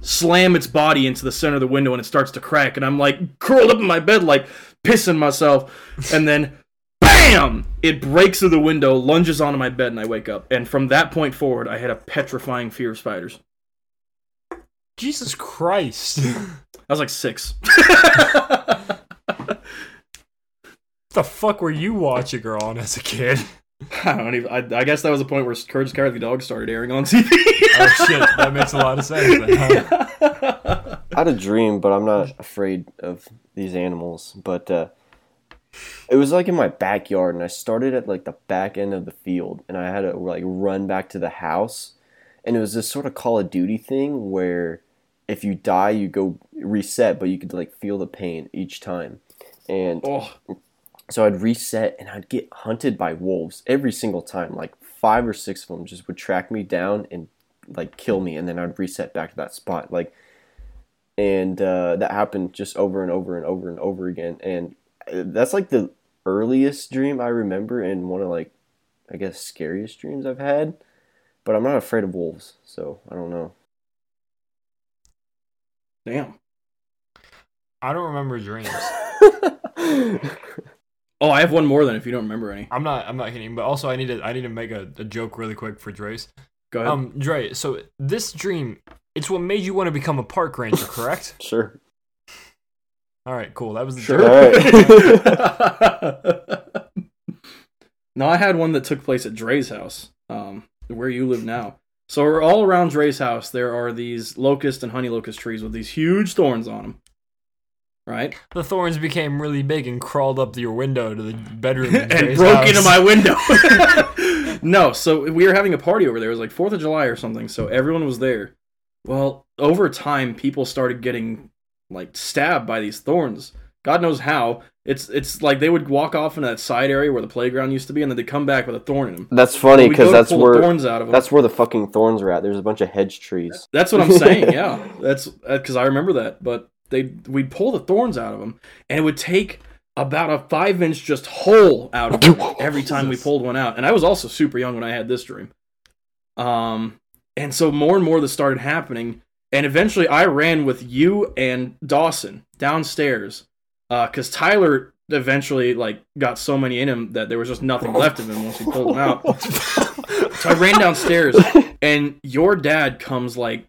Slam its body into the center of the window, and it starts to crack, and I'm like curled up in my bed, like pissing myself, and then BAM! BAM! It breaks through the window, lunges onto my bed, and I wake up. And from that point forward, I had a petrifying fear of spiders. Jesus Christ. I was like six. the fuck were you watching her on as a kid? I don't even. I, I guess that was the point where Courage the Cowardly Dog started airing on TV. Oh shit, that makes a lot of sense. Then, huh? I had a dream, but I'm not afraid of these animals. But uh, it was like in my backyard, and I started at like the back end of the field, and I had to like run back to the house, and it was this sort of Call of Duty thing where if you die, you go reset, but you could like feel the pain each time, and oh, so I'd reset, and I'd get hunted by wolves every single time, like five or six of them just would track me down and like kill me, and then I'd reset back to that spot, like and uh, that happened just over and over and over and over again. And uh, that's like the earliest dream i remember and one of like i guess scariest dreams i've had. But i'm not afraid of wolves so i don't know. Damn. I don't remember dreams. Oh, I have one more than if you don't remember any. I'm not. I'm not kidding. But also, I need to. I need to make a, a joke really quick for Dre's. Go ahead. Um, Dre. So this dream, it's what made you want to become a park ranger, correct? sure All right, cool. That was the Sure. joke. Alright. no, I had one that took place at Dre's house, um, where you live now. So all around Dre's house, there are these locust and honey locust trees with these huge thorns on them. Right? The thorns became really big and crawled up your window to the bedroom in and Dre's broke house. into my window. no, so we were having a party over there. It was like 4th of July or something, so everyone was there. Well, over time, people started getting like stabbed by these thorns. God knows how. It's it's like they would walk off in that side area where the playground used to be, and then they'd come back with a thorn in them. that's funny because that's where thorns out of them. that's where the fucking thorns are at there's a bunch of hedge trees That's what I'm saying. Yeah, that's uh, because I remember that. But they we'd pull the thorns out of them, and it would take about a five inch just hole out of them every time we pulled one out. And I was also super young when I had this dream. Um, and so more and more this started happening, and eventually I ran with you and Dawson downstairs, because Tyler eventually like got so many in him that there was just nothing left of him once we pulled him out. So I ran downstairs, and your dad comes like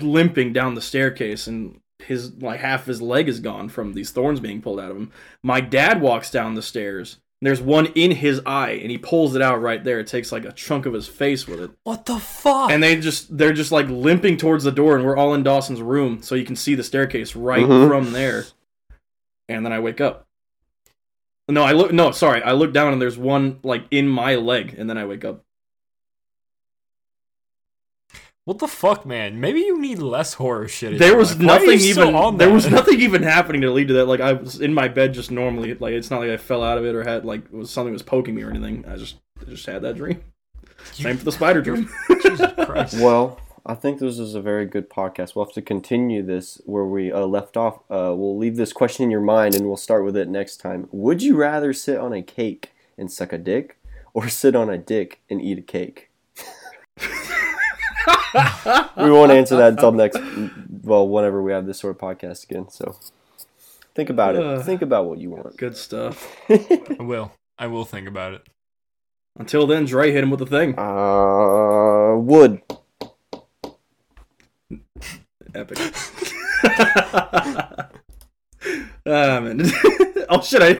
limping down the staircase, and his like half his leg is gone from these thorns being pulled out of him. My dad walks down the stairs. and There's one in his eye, and he pulls it out right there. It takes like a chunk of his face with it, What the fuck? and they just they're just like limping towards the door, and we're all in Dawson's room, so you can see the staircase right Mhm. from there. And then I wake up. No, I look. No, sorry, I look down, and there's one like in my leg, and then I wake up. What the fuck, man? Maybe you need less horror shit. there your was life. Why are you nothing even on there was nothing even happening to lead to that like i was in my bed just normally like it's not like i fell out of it or had like was something was poking me or anything i just I just had that dream You- same for the spider dream Jesus Christ. well i think this is a very good podcast we'll have to continue this where we uh, left off uh, we'll leave this question in your mind and we'll start with it next time would you rather sit on a cake and suck a dick or sit on a dick and eat a cake we won't answer that until next well whenever we have this sort of podcast again so. Think about it. Think about what you want. good stuff. I will. I will think about it. until then Dre hit him with the thing. Uh wood. Epic. Ah man. Oh shit i